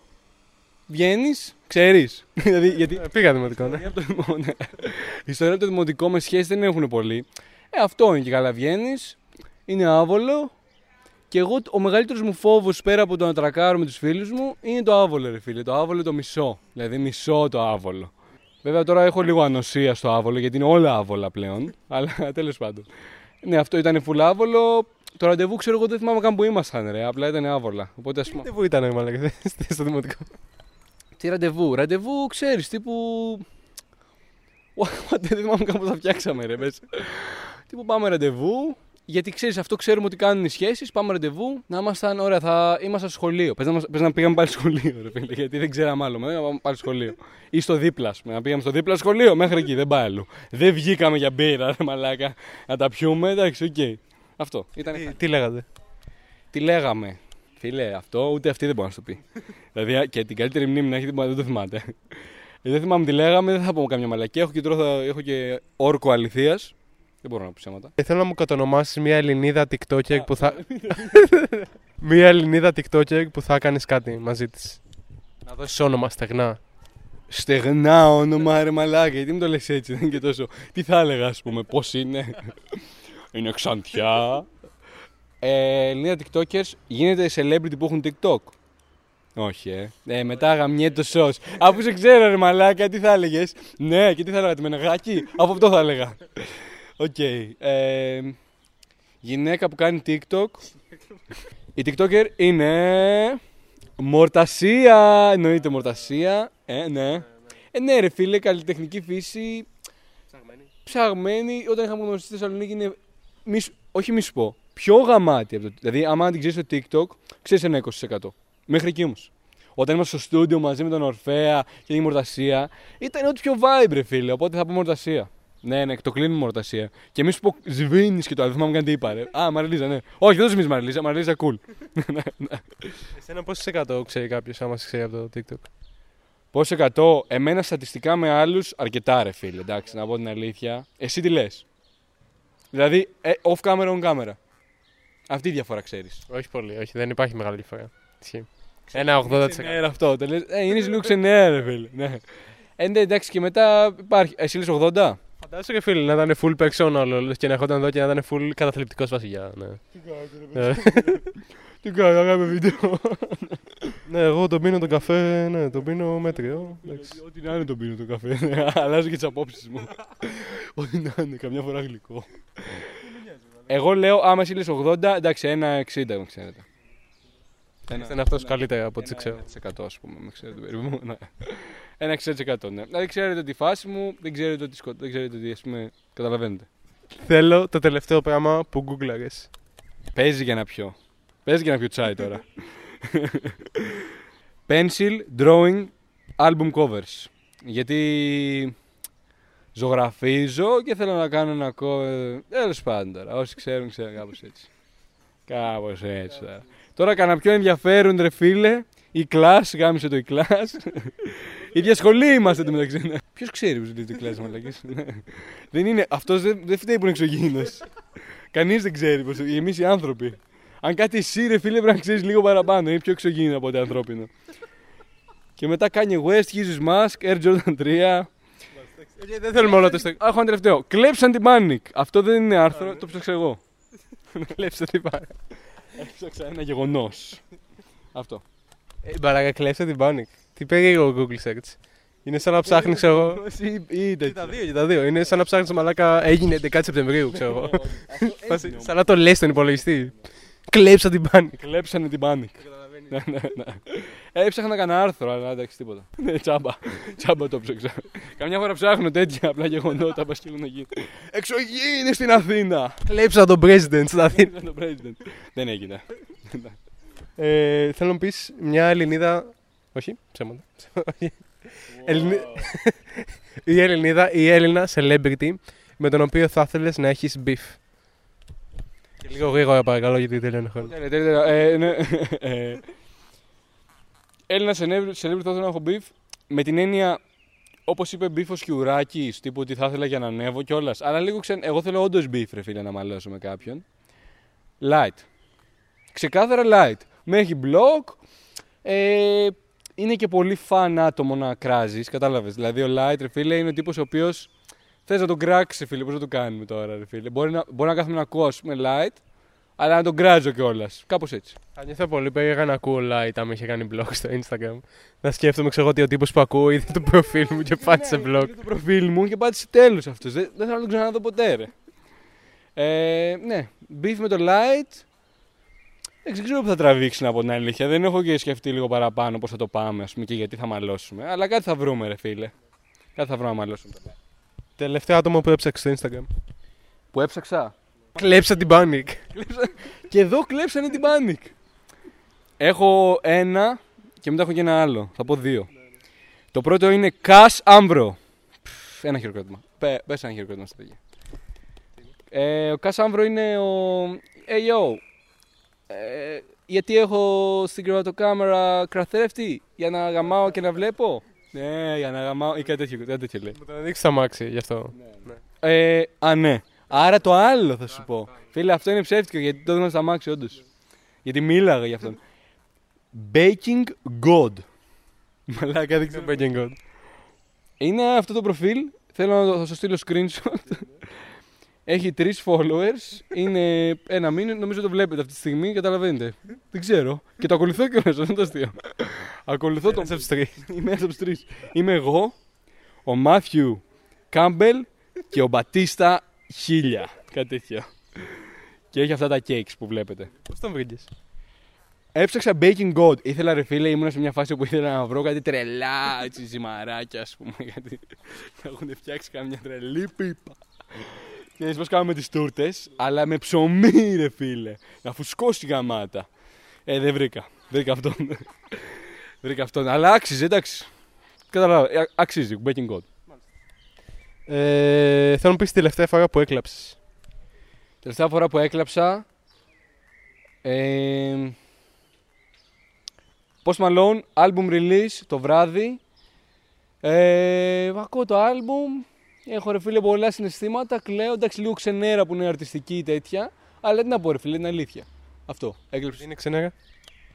Βγαίνεις. Ξέρεις. δηλαδή, γιατί Ε, πήγα δημοτικό, ναι. ιστορία από το δημο- ναι. Η ιστορία από το δημοτικό με σχέση δεν έχουν πολύ. Ε, αυτό είναι και καλά. Βγαίνεις, είναι άβολο. Και εγώ ο μεγαλύτερος μου φόβος πέρα από το να τρακάρω με τους φίλους μου είναι το άβολο, ρε φίλε. Το άβολο το μισό. Δηλαδή μισό το άβολο. Βέβαια τώρα έχω λίγο ανοσία στο άβολο γιατί είναι όλα άβολα πλέον. αλλά τέλος πάντων. Ναι, αυτό ήταν full άβολο. Το ραντεβού ξέρω εγώ δεν θυμάμαι καν που ήμασταν, ρε. Απλά ήταν άβολα. Οπότε ας πούμε. Δεν ήταν, ρε μαλάκα, στο δημοτικό; Τι ραντεβού, ραντεβού ξέρεις τύπου. What, δεν θυμάμαι καν πώ θα φτιάξαμε, ρε. Πες. τύπου πάμε ραντεβού, γιατί ξέρεις αυτό ξέρουμε ότι κάνουν οι σχέσεις. Πάμε ραντεβού να ήμασταν, ωραία, θα ήμασταν στο σχολείο. Πες να, μας- πες να πήγαμε πάλι σχολείο, ρε φίλε, γιατί δεν ξέραμε άλλο. Να πάμε πάλι σχολείο. Ή στο δίπλα, ας πούμε, να πήγαμε στο δίπλα σχολείο, μέχρι εκεί, δεν πάει αλλού. Δεν βγήκαμε για μπύρα, ρε μαλάκα, να τα πιούμε, εντάξει, οκ. Αυτό. Ήταν Τι, τι λέγατε; τι λέγαμε; Φίλε, αυτό ούτε αυτή δεν μπορεί να σου πει. δηλαδή και την καλύτερη μνήμη να έχει δεν το θυμάται. Ε, δεν θυμάμαι τι λέγαμε, δεν θα πω καμιά μαλακία. Έχω και, τώρα θα- έχω και όρκο αληθείας. Δεν μπορώ να πω ψέματα. Ε, θέλω να μου κατονομάσεις μια Ελληνίδα TikToker που θα. μια Ελληνίδα TikToker που θα κάνεις κάτι μαζί της. Να δώσεις όνομα στεγνά. Στεγνά όνομα, ρε μαλάκα, γιατί μου το λες έτσι, δεν είναι και τόσο. Τι θα έλεγα, ας πούμε, πώς είναι; είναι ξαντιά. Ε, Ελληνία TikTokers γίνεται celebrity που έχουν TikTok; Όχι, ε. ε μετά γαμιέται το σως. Αφού σε ξέρω, ρε μαλάκα, τι θα έλεγες; Ναι, και τι θα έλεγα, τη μενεγάκι. Αφού αυτό θα έλεγα. Οκ. Ε, γυναίκα που κάνει TikTok. Η TikToker είναι. Μορτασία! Εννοείται μορτασία. Ε, ναι. Ε, ναι, ρε φίλε, καλλιτεχνική φύση. Ψαγμένη. Όταν είχαμε γνωριστεί στη Θεσσαλονίκη είναι. Μη, σου- όχι μη σου πω. Πιο γαμάτι από το. Δηλαδή, άμα την ξέρεις στο TikTok, ξέρεις ένα 20%. Μέχρι εκεί όμως. Όταν είμαστε στο στούντιο μαζί με τον Ορφέα και η Μορτασία, ήταν ό,τι πιο vibe, ρε φίλε. Οπότε θα πω Μορτασία. Ναι, ναι, το κλείνουμε Μορτασία. Και μη σου πω σβήνεις και το άλλο. Δεν θυμάμαι καν τι είπα, ρε. Α, Μαριλίζα, ναι. Όχι, δεν σβήνεις Μαριλίζα. Μαριλίζα, cool. Εσένα πόσο εκατό ξέρει κάποιος άμα σε ξέρει από το TikTok; Πόσο εκατό, εμένα στατιστικά με άλλους αρκετά ρε φίλε, εντάξει, να πω την αλήθεια. Εσύ τι λες; Δηλαδή, ε, off camera, on camera. Αυτή η διαφορά ξέρεις. Όχι πολύ, όχι, δεν υπάρχει μεγάλη διαφορά. Ισχύει. Ένα 80%. Ναι, αυτό. Το λες, ε, είναι λίγο ξενέα, ρε φίλε. Ναι. Ε, ναι, εντάξει, και μετά υπάρχει. Εσύ λες 80. Φαντάζομαι και φίλοι να ήταν full persona όλο και να έρχονταν εδώ και να ήταν full καταθλιπτικός βασιλιά. Ναι. Ναι. Τι κάνω, να κάνουμε βίντεο. ναι, εγώ τον πίνω τον καφέ, ναι, τον πίνω μέτριο. εντάξει. Ό,τι να είναι τον πίνω το καφέ. Ναι, Αλλάζω και τις απόψεις μου. Ό,τι να είναι, καμιά φορά γλυκό. Εγώ λέω, άμα εσύ λες 80, εντάξει, ένα 60 με ξέρετε. Ήταν αυτός καλύτερα από ό,τι ξέρω. 1% ας πούμε, με ξέρετε περίπου. ναι. Ένα 60% ναι. Δηλαδή ξέρετε τη φάση μου, δεν ξέρετε ότι σκοτώ, δεν ξέρετε ότι ας πούμε, καταλαβαίνετε. Θέλω το τελευταίο πράγμα που γκούγκλαρες. Παίζει για να πιω. Παίζει για να πιω τσάι τώρα. Pencil drawing album covers. Γιατί ζωγραφίζω και θέλω να κάνω ένα cover. Τέλος πάντων τώρα. Όσοι ξέρουν, ξέρουν κάπως έτσι. Κάπως έτσι τώρα. Τώρα κανένα πιο ενδιαφέρον ρε φίλε. Η κλάς, γάμισε το η κλάς. ίδια σχολή είμαστε το μεταξύ. Ποιος ξέρει που ζητάει το κλάσμα, μαλακής; δεν είναι. Αυτός δεν, δεν φταίει που είναι εξωγήινος. Κανείς δεν ξέρει πώ. Εμείς οι άνθρωποι. Αν κάτι εσύ, ρε φίλε, πρέπει να ξέρεις λίγο παραπάνω. Είναι πιο εξωγήινο από ότι ανθρώπινο. και μετά κάνει West, Jesus Mask, Air Jordan 3. Δεν θέλουμε όλο το στο. Έχω ένα τελευταίο. Κλέψαν την Panic. Αυτό δεν είναι άρθρο, το ψάξα εγώ. Κλέψτε την μπάρακα. Έψαξα ένα γεγονό. Αυτό. Ε, Μπαράκα, κλέψτε την Panic. Τι περίεργο Google search. Είναι σαν να ψάχνει, ξέρω εγώ. Ή, ή Και τα δύο, και τα δύο. Είναι σαν να ψάχνει μαλάκα. Έγινε 11 Σεπτεμβρίου, ξέρω εγώ. Φάση- Σαν να το λε στον υπολογιστή. Κλέψα την Panic. Κλέψανε την Panic. Ναι, ναι, ναι. Ε, Έψαχνα να κάνω άρθρο, αλλά εντάξει τίποτα. Ναι, τσάμπα. Τσάμπα το ψάξα. Καμιά φορά ψάχνω τέτοια απλά γεγονότα πας και έχουν γίνει. Εξωγήινη στην Αθήνα! Κλέψα τον president στην Αθήνα. Ήταν το president. Δεν έγινε. Ε, θέλω να μου πεις μια Ελληνίδα. Όχι, ψέματα. Ελληνι... η Ελληνίδα ή Έλληνα celebrity με τον οποίο θα ήθελε να έχεις beef. Και λίγο γρήγορα παρακαλώ γιατί τελειώνει ο χρόνο. Τέλεια, τέλεια. Ε, ναι. Ε, Έλληνα celebrity θα ήθελα να έχω beef. Με την έννοια, όπως είπε beef ο Σκιουράκης, τύπου ότι θα ήθελα για να ανέβω κιόλας. Αλλά λίγο ξεν... Εγώ θέλω όντως beef, ρε φίλε, να μαλώσω με κάποιον. Light. Ξεκάθαρα light. Με έχει blog. Ε, είναι και πολύ φαν άτομο να κράζεις, κατάλαβες. Δηλαδή, ο light, ρε φίλε, είναι ο τύπος ο οποίος θες να τον κράξεις, φίλε. Πώς να το κάνουμε τώρα, ρε φίλε. Μπορεί να, μπορεί να κάθομαι να ακούω, ας πούμε, light, αλλά να τον κράζω κιόλας. Κάπως έτσι. Θα νιώθω πολύ περίεργα να ακούω light άμα είχε κάνει blog στο Instagram. Να σκέφτομαι ξέρω εγώ ότι ο τύπος που ακούω είδε το προφίλ μου και πάτησε blog. Είδε το προφίλ μου και πάτησε τέλος αυτός. Δεν, δεν θέλω να τον ξαναδώ ποτέ, ρε. Ε, ναι, beef με το light. Δεν ξέρω που θα τραβήξει από την αλήθεια. Δεν έχω και σκεφτεί λίγο παραπάνω πώς θα το πάμε, ας πούμε, και γιατί θα μαλώσουμε. Αλλά κάτι θα βρούμε, ρε φίλε. Κάτι θα βρούμε να μαλώσουμε. Τελευταίο άτομο που έψαξε στο Instagram. Που έψαξα; Κλέψα την panic. και εδώ κλέψανε την Panic. Έχω ένα και μετά έχω και ένα άλλο. Θα πω δύο. Το πρώτο είναι Cash Ambro. Πφ, Ένα χειροκρότημα. Πε, πες ένα χειροκρότημα στα παιδιά. Ε, ο Cash Ambro είναι ο... Hey yo, ε, γιατί έχω στην κρεβατοκάμερα κρατρέφτη για να γαμάω και να βλέπω; Ναι, για να γαμάω ή κάτι τέτοιο, κάτι τέτοιο λέει. Μου το δείξει τα μάξι γι' αυτό. Ε, α, ναι. Άρα το άλλο θα σου πω. Φίλε, αυτό είναι ψεύτικο γιατί το έδωνα στα μάξι, όντως. Γιατί μίλαγα γι' αυτόν. Baking God. Μαλάκα, δεν ξέρω. Baking God. Είναι αυτό το προφίλ. Θέλω να το θα σου στείλω screenshot. Έχει τρεις followers. Είναι ένα μήνυμα. Νομίζω το βλέπετε αυτή τη στιγμή. Καταλαβαίνετε. Δεν ξέρω. Και το ακολουθώ κιόλας. Αυτό είναι το αστείο. Ακολουθώ τον. Ένας από τους τρεις. Είμαι ένα από του τρει. Είμαι εγώ, ο Μάθιου Κάμπελ και ο Μπατίστα Χίλια. Κάτι τέτοιο. Και έχει αυτά τα cakes που βλέπετε. Πώς τον βρήκες; Έψαξα Baking God. Ήθελα ρε φίλε, ήμουν σε μια φάση που ήθελα να βρω κάτι τρελά, έτσι ζυμαράκια, ας πούμε. Γιατί να έχουν φτιάξει κάμια τρελή πίπα. Και δεις πώς κάνουμε τις τούρτες, αλλά με ψωμί ρε φίλε. Να φουσκώσει γαμάτα. Ε, δεν βρήκα. Βρήκα αυτόν. βρήκα αυτόν. Αλλά άξιζε, εντάξει. Καταλάβα. Ε, Αξίζει. Baking God. Ε, θέλω να μου πεις τη τελευταία φορά που έκλαψες. Τελευταία φορά που έκλαψα. Ε, Post Malone, album release το βράδυ. Ε, ακούω το album. Έχω ρε φίλε πολλά συναισθήματα. Κλαίω. Εντάξει, λίγο ξενέρα που είναι αρτιστική τέτοια. Αλλά τι να πω, ρε φίλε, είναι αλήθεια. Αυτό. Έκλεψε. Είναι ξενέρα. Ε,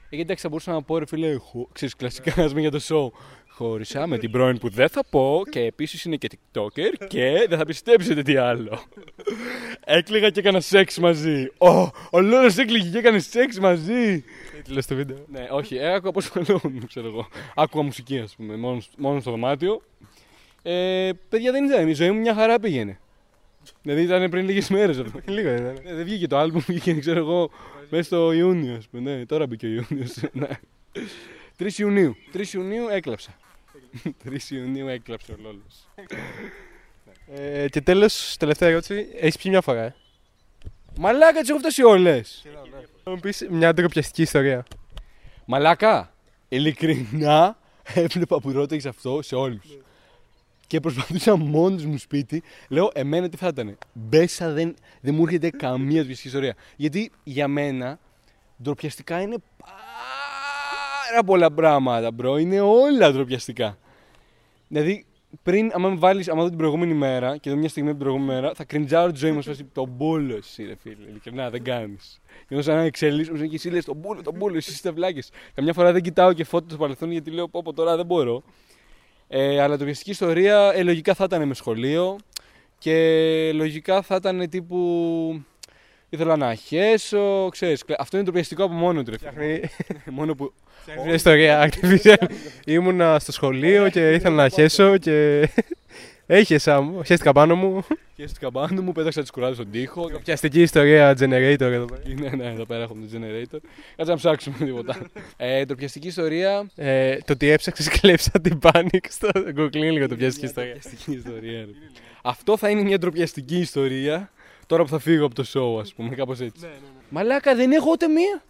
γιατί εντάξει, θα μπορούσα να πω, ρε φίλε, χω... ξέρεις, κλασικά ας πούμε για το show. Χώρισα με την πρώην που δεν θα πω και επίσης είναι και TikToker και δεν θα πιστέψετε τι άλλο. Έκλαιγα και έκανα σεξ μαζί. Ο, ο Λόρος έκλαιγε και έκανε σεξ μαζί. Τι λες στο βίντεο; Ναι, όχι, ε, άκουγα πώς μαλώνουν, ξέρω εγώ. Άκουγα μουσική, ας πούμε, μόνος, μόνος στο δωμάτιο. Ε, παιδιά δεν ήταν, η ζωή μου μια χαρά πήγαινε. Δηλαδή ήταν πριν λίγες μέρες αυτό. Λίγο είναι. ναι. Ε, δεν βγήκε το άλμπουμ, βγήκε, ξέρω εγώ, μέσα στο Ιούνιο, ας πούμε. Ναι, τώρα μπήκε ο Ιούνιος. ναι. 3 Ιουνίου. 3 Ιουνίου έκλαψα. 3 Ιουνίου έκλαψε ο Λόλος. Ε, και τέλος, τελευταία ερώτηση. Έχεις πιει μια φορά. Ε; Μαλάκα, τις έχω φτάσει όλες. Θα μου πεις μια ντροπιαστική ιστορία. Μαλάκα, ειλικρινά έβλεπα που ρώταγες αυτό σε όλους. Και προσπαθούσα μόνος μου σπίτι, λέω εμένα τι θα ήταν. Μπέσα δεν, δεν μου έρχεται καμία ντροπιαστική ιστορία. Γιατί για μένα ντροπιαστικά είναι πάρα πολλά πράγματα, μπρο. Είναι όλα ντροπιαστικά. Δηλαδή, πριν, άμα με βάλεις, άμα δω την προηγούμενη μέρα και δω μια στιγμή από την προηγούμενη μέρα, θα κριντζάρω τη ζωή μου. Φάση, τον μπούλος εσύ, ρε φίλε. Ειλικρινά, δεν κάνεις. Και ενώ σαν να εξελίσσω, και εσύ λε τον μπούλο, τον μπούλο, εσύ είστε βλάκες. Καμιά φορά δεν κοιτάω και φώτο στο παρελθόν γιατί λέω πω, πω τώρα δεν μπορώ. Ε, αλλά τροπιαστική ιστορία ε, λογικά θα ήταν με σχολείο και λογικά θα ήταν τύπου. Ήθελα να χέσω, ξέρεις, κλα- αυτό είναι τροπιαστικό από μόνο του. ρε φίλε. Φτιάχνει μόνο που. μια ιστορία Activision. Ήμουνα στο σχολείο και ήθελα να χέσω και έχεσα μου, χέστηκα πάνω μου. Χαίστηκα πάνω μου, πέταξα τις κουράδες στον τοίχο. Πιαστική ιστορία generator εδώ πέρα. Ναι, ναι, εδώ πέρα έχουμε το generator. Κάτσε να ψάξουμε τίποτα. ε, τροπιαστική ιστορία. Ε, το ότι έψαξες κλέψα την panic στο Google είναι λίγο το πιαστική ιστορία. Τροπιαστική ιστορία. ρε. Αυτό θα είναι μια τροπιαστική ιστορία. Τώρα που θα φύγω από το show, ας πούμε, κάπως έτσι. Μαλάκα, δεν έχω ούτε μία.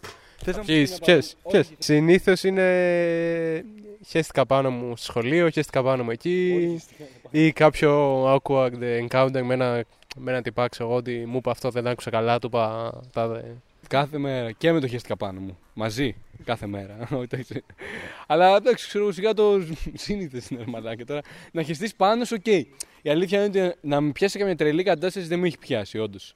Θες να μου πεις Ποιες, να πάρω- ποιες, ποιες. Συνήθως είναι χέστηκα πάνω μου στο σχολείο, χέστηκα πάνω μου εκεί ή κάποιο awkward encounter με ένα, με ένα τυπά, ξέρω εγώ, ότι μου είπε αυτό δεν άκουσα καλά, του είπα τάδε. Κάθε μέρα. Και με το χέστηκα πάνω μου. Μαζί. Κάθε μέρα. Εντάξει. Αλλά εντάξει, ξέρω σιγά το σύνηθες είναι ρε μαλάκα. Τώρα να χεστεί πάνω σου, οκ. Η αλήθεια είναι ότι να με πιάσει καμιά τρελή κατάσταση δεν με έχει πιάσει, όντως.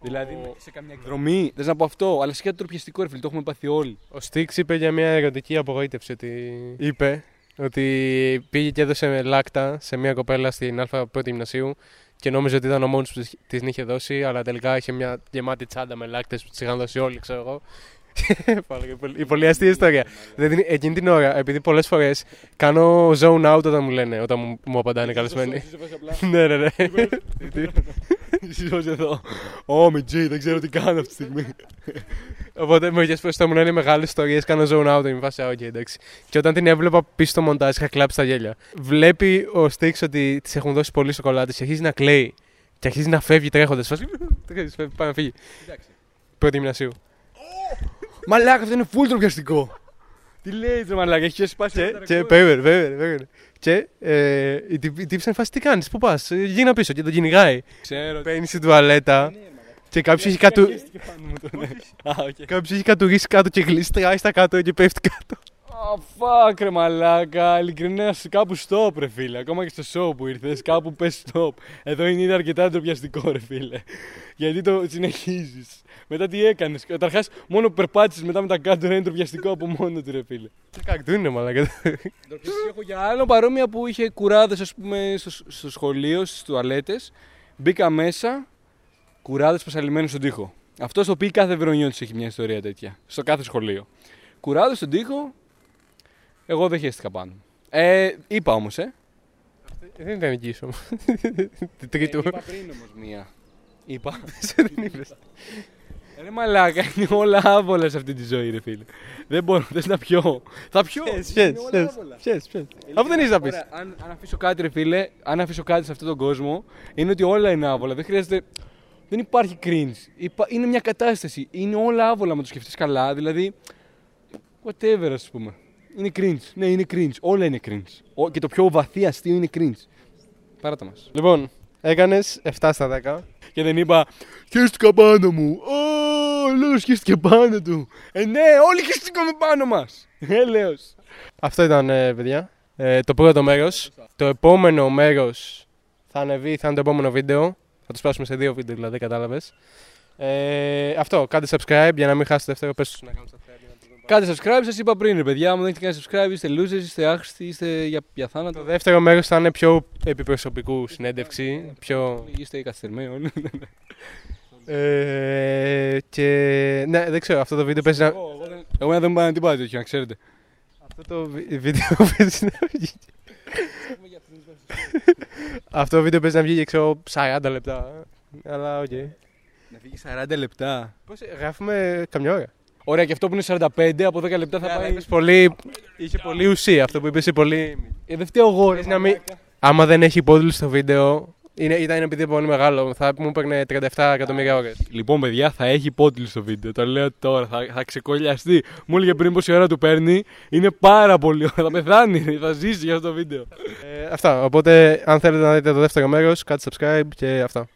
Δηλαδή σε καμιά εκδρομή. Θες να πω αυτό, αλλά σε κάτι τροπιαστικό ρε φίλε, το έχουμε πάθει όλοι. Ο Στίξ είπε για μια ερωτική απογοήτευση ότι είπε ότι πήγε και έδωσε λάκτα σε μια κοπέλα στην Α πρώτη γυμνασίου και νόμιζε ότι ήταν ο μόνος που της- της είχε δώσει, αλλά τελικά είχε μια γεμάτη τσάντα με λάκτες που της είχαν δώσει όλοι, ξέρω εγώ. Πάλι και πολύ- Η πολύ αστεία ιστορία. Δηλαδή, εκείνη την ώρα, επειδή πολλές φορές κάνω zone out όταν μου λένε, όταν μου, μου απαντάνε καλεσμένοι. ναι, ναι, ναι. Είσαι εδώ. OMG, δεν ξέρω τι κάνω αυτή τη στιγμή. Οπότε μερικές φορές όταν μου λένε μεγάλες ιστορίες, κάνω zone out. Είμαι φάση, «Α, οκ, εντάξει. Και όταν την έβλεπα πίσω στο μοντάζ, είχα κλάψει τα γέλια. Βλέπει ο Στίξ ότι της έχουν δώσει πολύ σοκολάτε και αρχίζει να κλαίει. Και αρχίζει να φεύγει τρέχοντας. Φάση, «Τρέχεις, φεύγει, πάει να φύγει. Πρώτη γυμνασίου. Μαλάκα, αυτό είναι full ντροπιαστικό. Τι λέει ρε μαλάκα, έχεις σπάσει. Και, ένα και ρεκόρ. περίμενε, περίμενε, περίμενε. Και ε, η τύπη η τύπη σαν φάση τι κάνεις, πού πας, γίνα πίσω και τον κυνηγάει. Ξέρω. Παίρνεις στην τουαλέτα και κάποιος έχει, κατου... Α, οκ. κάποιος έχει κατουρίσει κάτω και γλιστράει στα κάτω και πέφτει κάτω. Α, fuck ρε μαλάκα, ειλικρινά κάπου stop ρε φίλε. Ακόμα και στο show που ήρθες, κάπου πες stop. Εδώ είναι ήδη αρκετά ντροπιαστικό ρε φίλε. Γιατί το συνεχίζεις. Μετά τι έκανες. Καταρχάς μόνο που περπάτησες μετά με τα κάτω είναι ντροπιαστικό από μόνο του ρε φίλε. Τι κακτού είναι, μαλάκα. Ντροπιαστικό έχω για άλλο παρόμοια που είχε κουράδες ας πούμε στο, στο σχολείο, στις τουαλέτες. Μπήκα μέσα, κουράδες πασαλιμένους στον τοίχο. Αυτό στο πει κάθε Βερονιώτης έχει μια ιστορία τέτοια. Στο κάθε σχολείο. Κουράδες στον τοίχο, εγώ δεν χαίστηκα πάνω. Ε, είπα όμως, ε. Δεν ήταν εκεί όμως. Την τρίτη. είπα πριν όμως μία. Είπα. Δεν είπες. Ρε μαλάκα, είναι όλα άβολα σε αυτή τη ζωή ρε φίλε. Δεν μπορώ, θες να πιω. Θα πιω. Ποιες, Είναι ποιες, όλα ποιες, άβολα. ποιες, ποιες. Αυτό δεν έχεις να πεις. Ωραία, αν, αν αφήσω κάτι, ρε φίλε, αν αφήσω κάτι σε αυτόν τον κόσμο, είναι ότι όλα είναι άβολα. Δεν χρειάζεται. Δεν υπάρχει cringe. Υπά- Είναι μια κατάσταση. Είναι όλα άβολα, με το σκεφτείς καλά. Δηλαδή. Whatever, ας πούμε. Είναι cringe. Ναι, είναι cringe. Όλα είναι cringe. Ο- Και το πιο βαθύ αστείο είναι cringe. Πάρατα μας. Λοιπόν, έκανες 7 στα 10. Και δεν είπα Χαίστηκα πάνω μου. Ω, λέω χαίστηκε πάνω του. Ε, ναι, όλοι χαίστηκαμε πάνω μας. Έλεος. Αυτό ήταν, ε, παιδιά. Ε, το πρώτο μέρος. Το επόμενο μέρος θα ανεβεί, θα είναι το επόμενο βίντεο. Θα το σπάσουμε σε δύο βίντεο, δηλαδή, κατάλαβες. Ε, αυτό, κάντε subscribe για να μην χάσετε δεύτερο. Πες τους να κάνουν subscribe. για να το δουν. Κάντε subscribe, σας είπα πριν, ρε παιδιά. Αν δεν έχετε κάνει subscribe, είστε losers, είστε άχρηστοι, είστε για, για Το θάνατο. δεύτερο μέρος θα είναι πιο επιπροσωπικού συνέντευξη. Πιο... Είστε καθυστερημένοι όλοι. Ε, και ναι, δεν ξέρω, αυτό το βίντεο παίζει να... Εγώ εγώ δεν- Εγώ δεν πάω τίποτα τέτοιο, να ξέρετε. Αυτό το βι- βίντεο παίζει να βγει. Αυτό το βίντεο παίζει να βγει και ξέρω 40 λεπτά. Αλλά οκ. Να φύγει 40 λεπτά. Πώς γράφουμε καμιά ώρα; Ωραία, και αυτό που είναι 45 από 10 λεπτά θα Ναι, αλλά πάει. είπες πολύ, είχε πολύ ουσία αυτό που είπες, είναι πολύ... Ε, δεν φταίω εγώ, ρε. Πες να μην- μαλάκα. Άμα δεν έχει υπότιτλο στο βίντεο, είναι, ήταν επειδή είναι πολύ μεγάλο, θα μου έπαιρνε 37 εκατομμύρια ώρες. Λοιπόν, παιδιά, θα έχει υπότιτλο στο βίντεο. Το λέω τώρα, θα, θα ξεκωλιαστεί. Μου έλεγε πριν πόση ώρα του παίρνει. Είναι πάρα πολύ ώρα. Θα πεθάνει, θα ζήσει για αυτό το βίντεο. Ε, αυτά, οπότε αν θέλετε να δείτε το δεύτερο μέρος, κάντε subscribe και αυτά.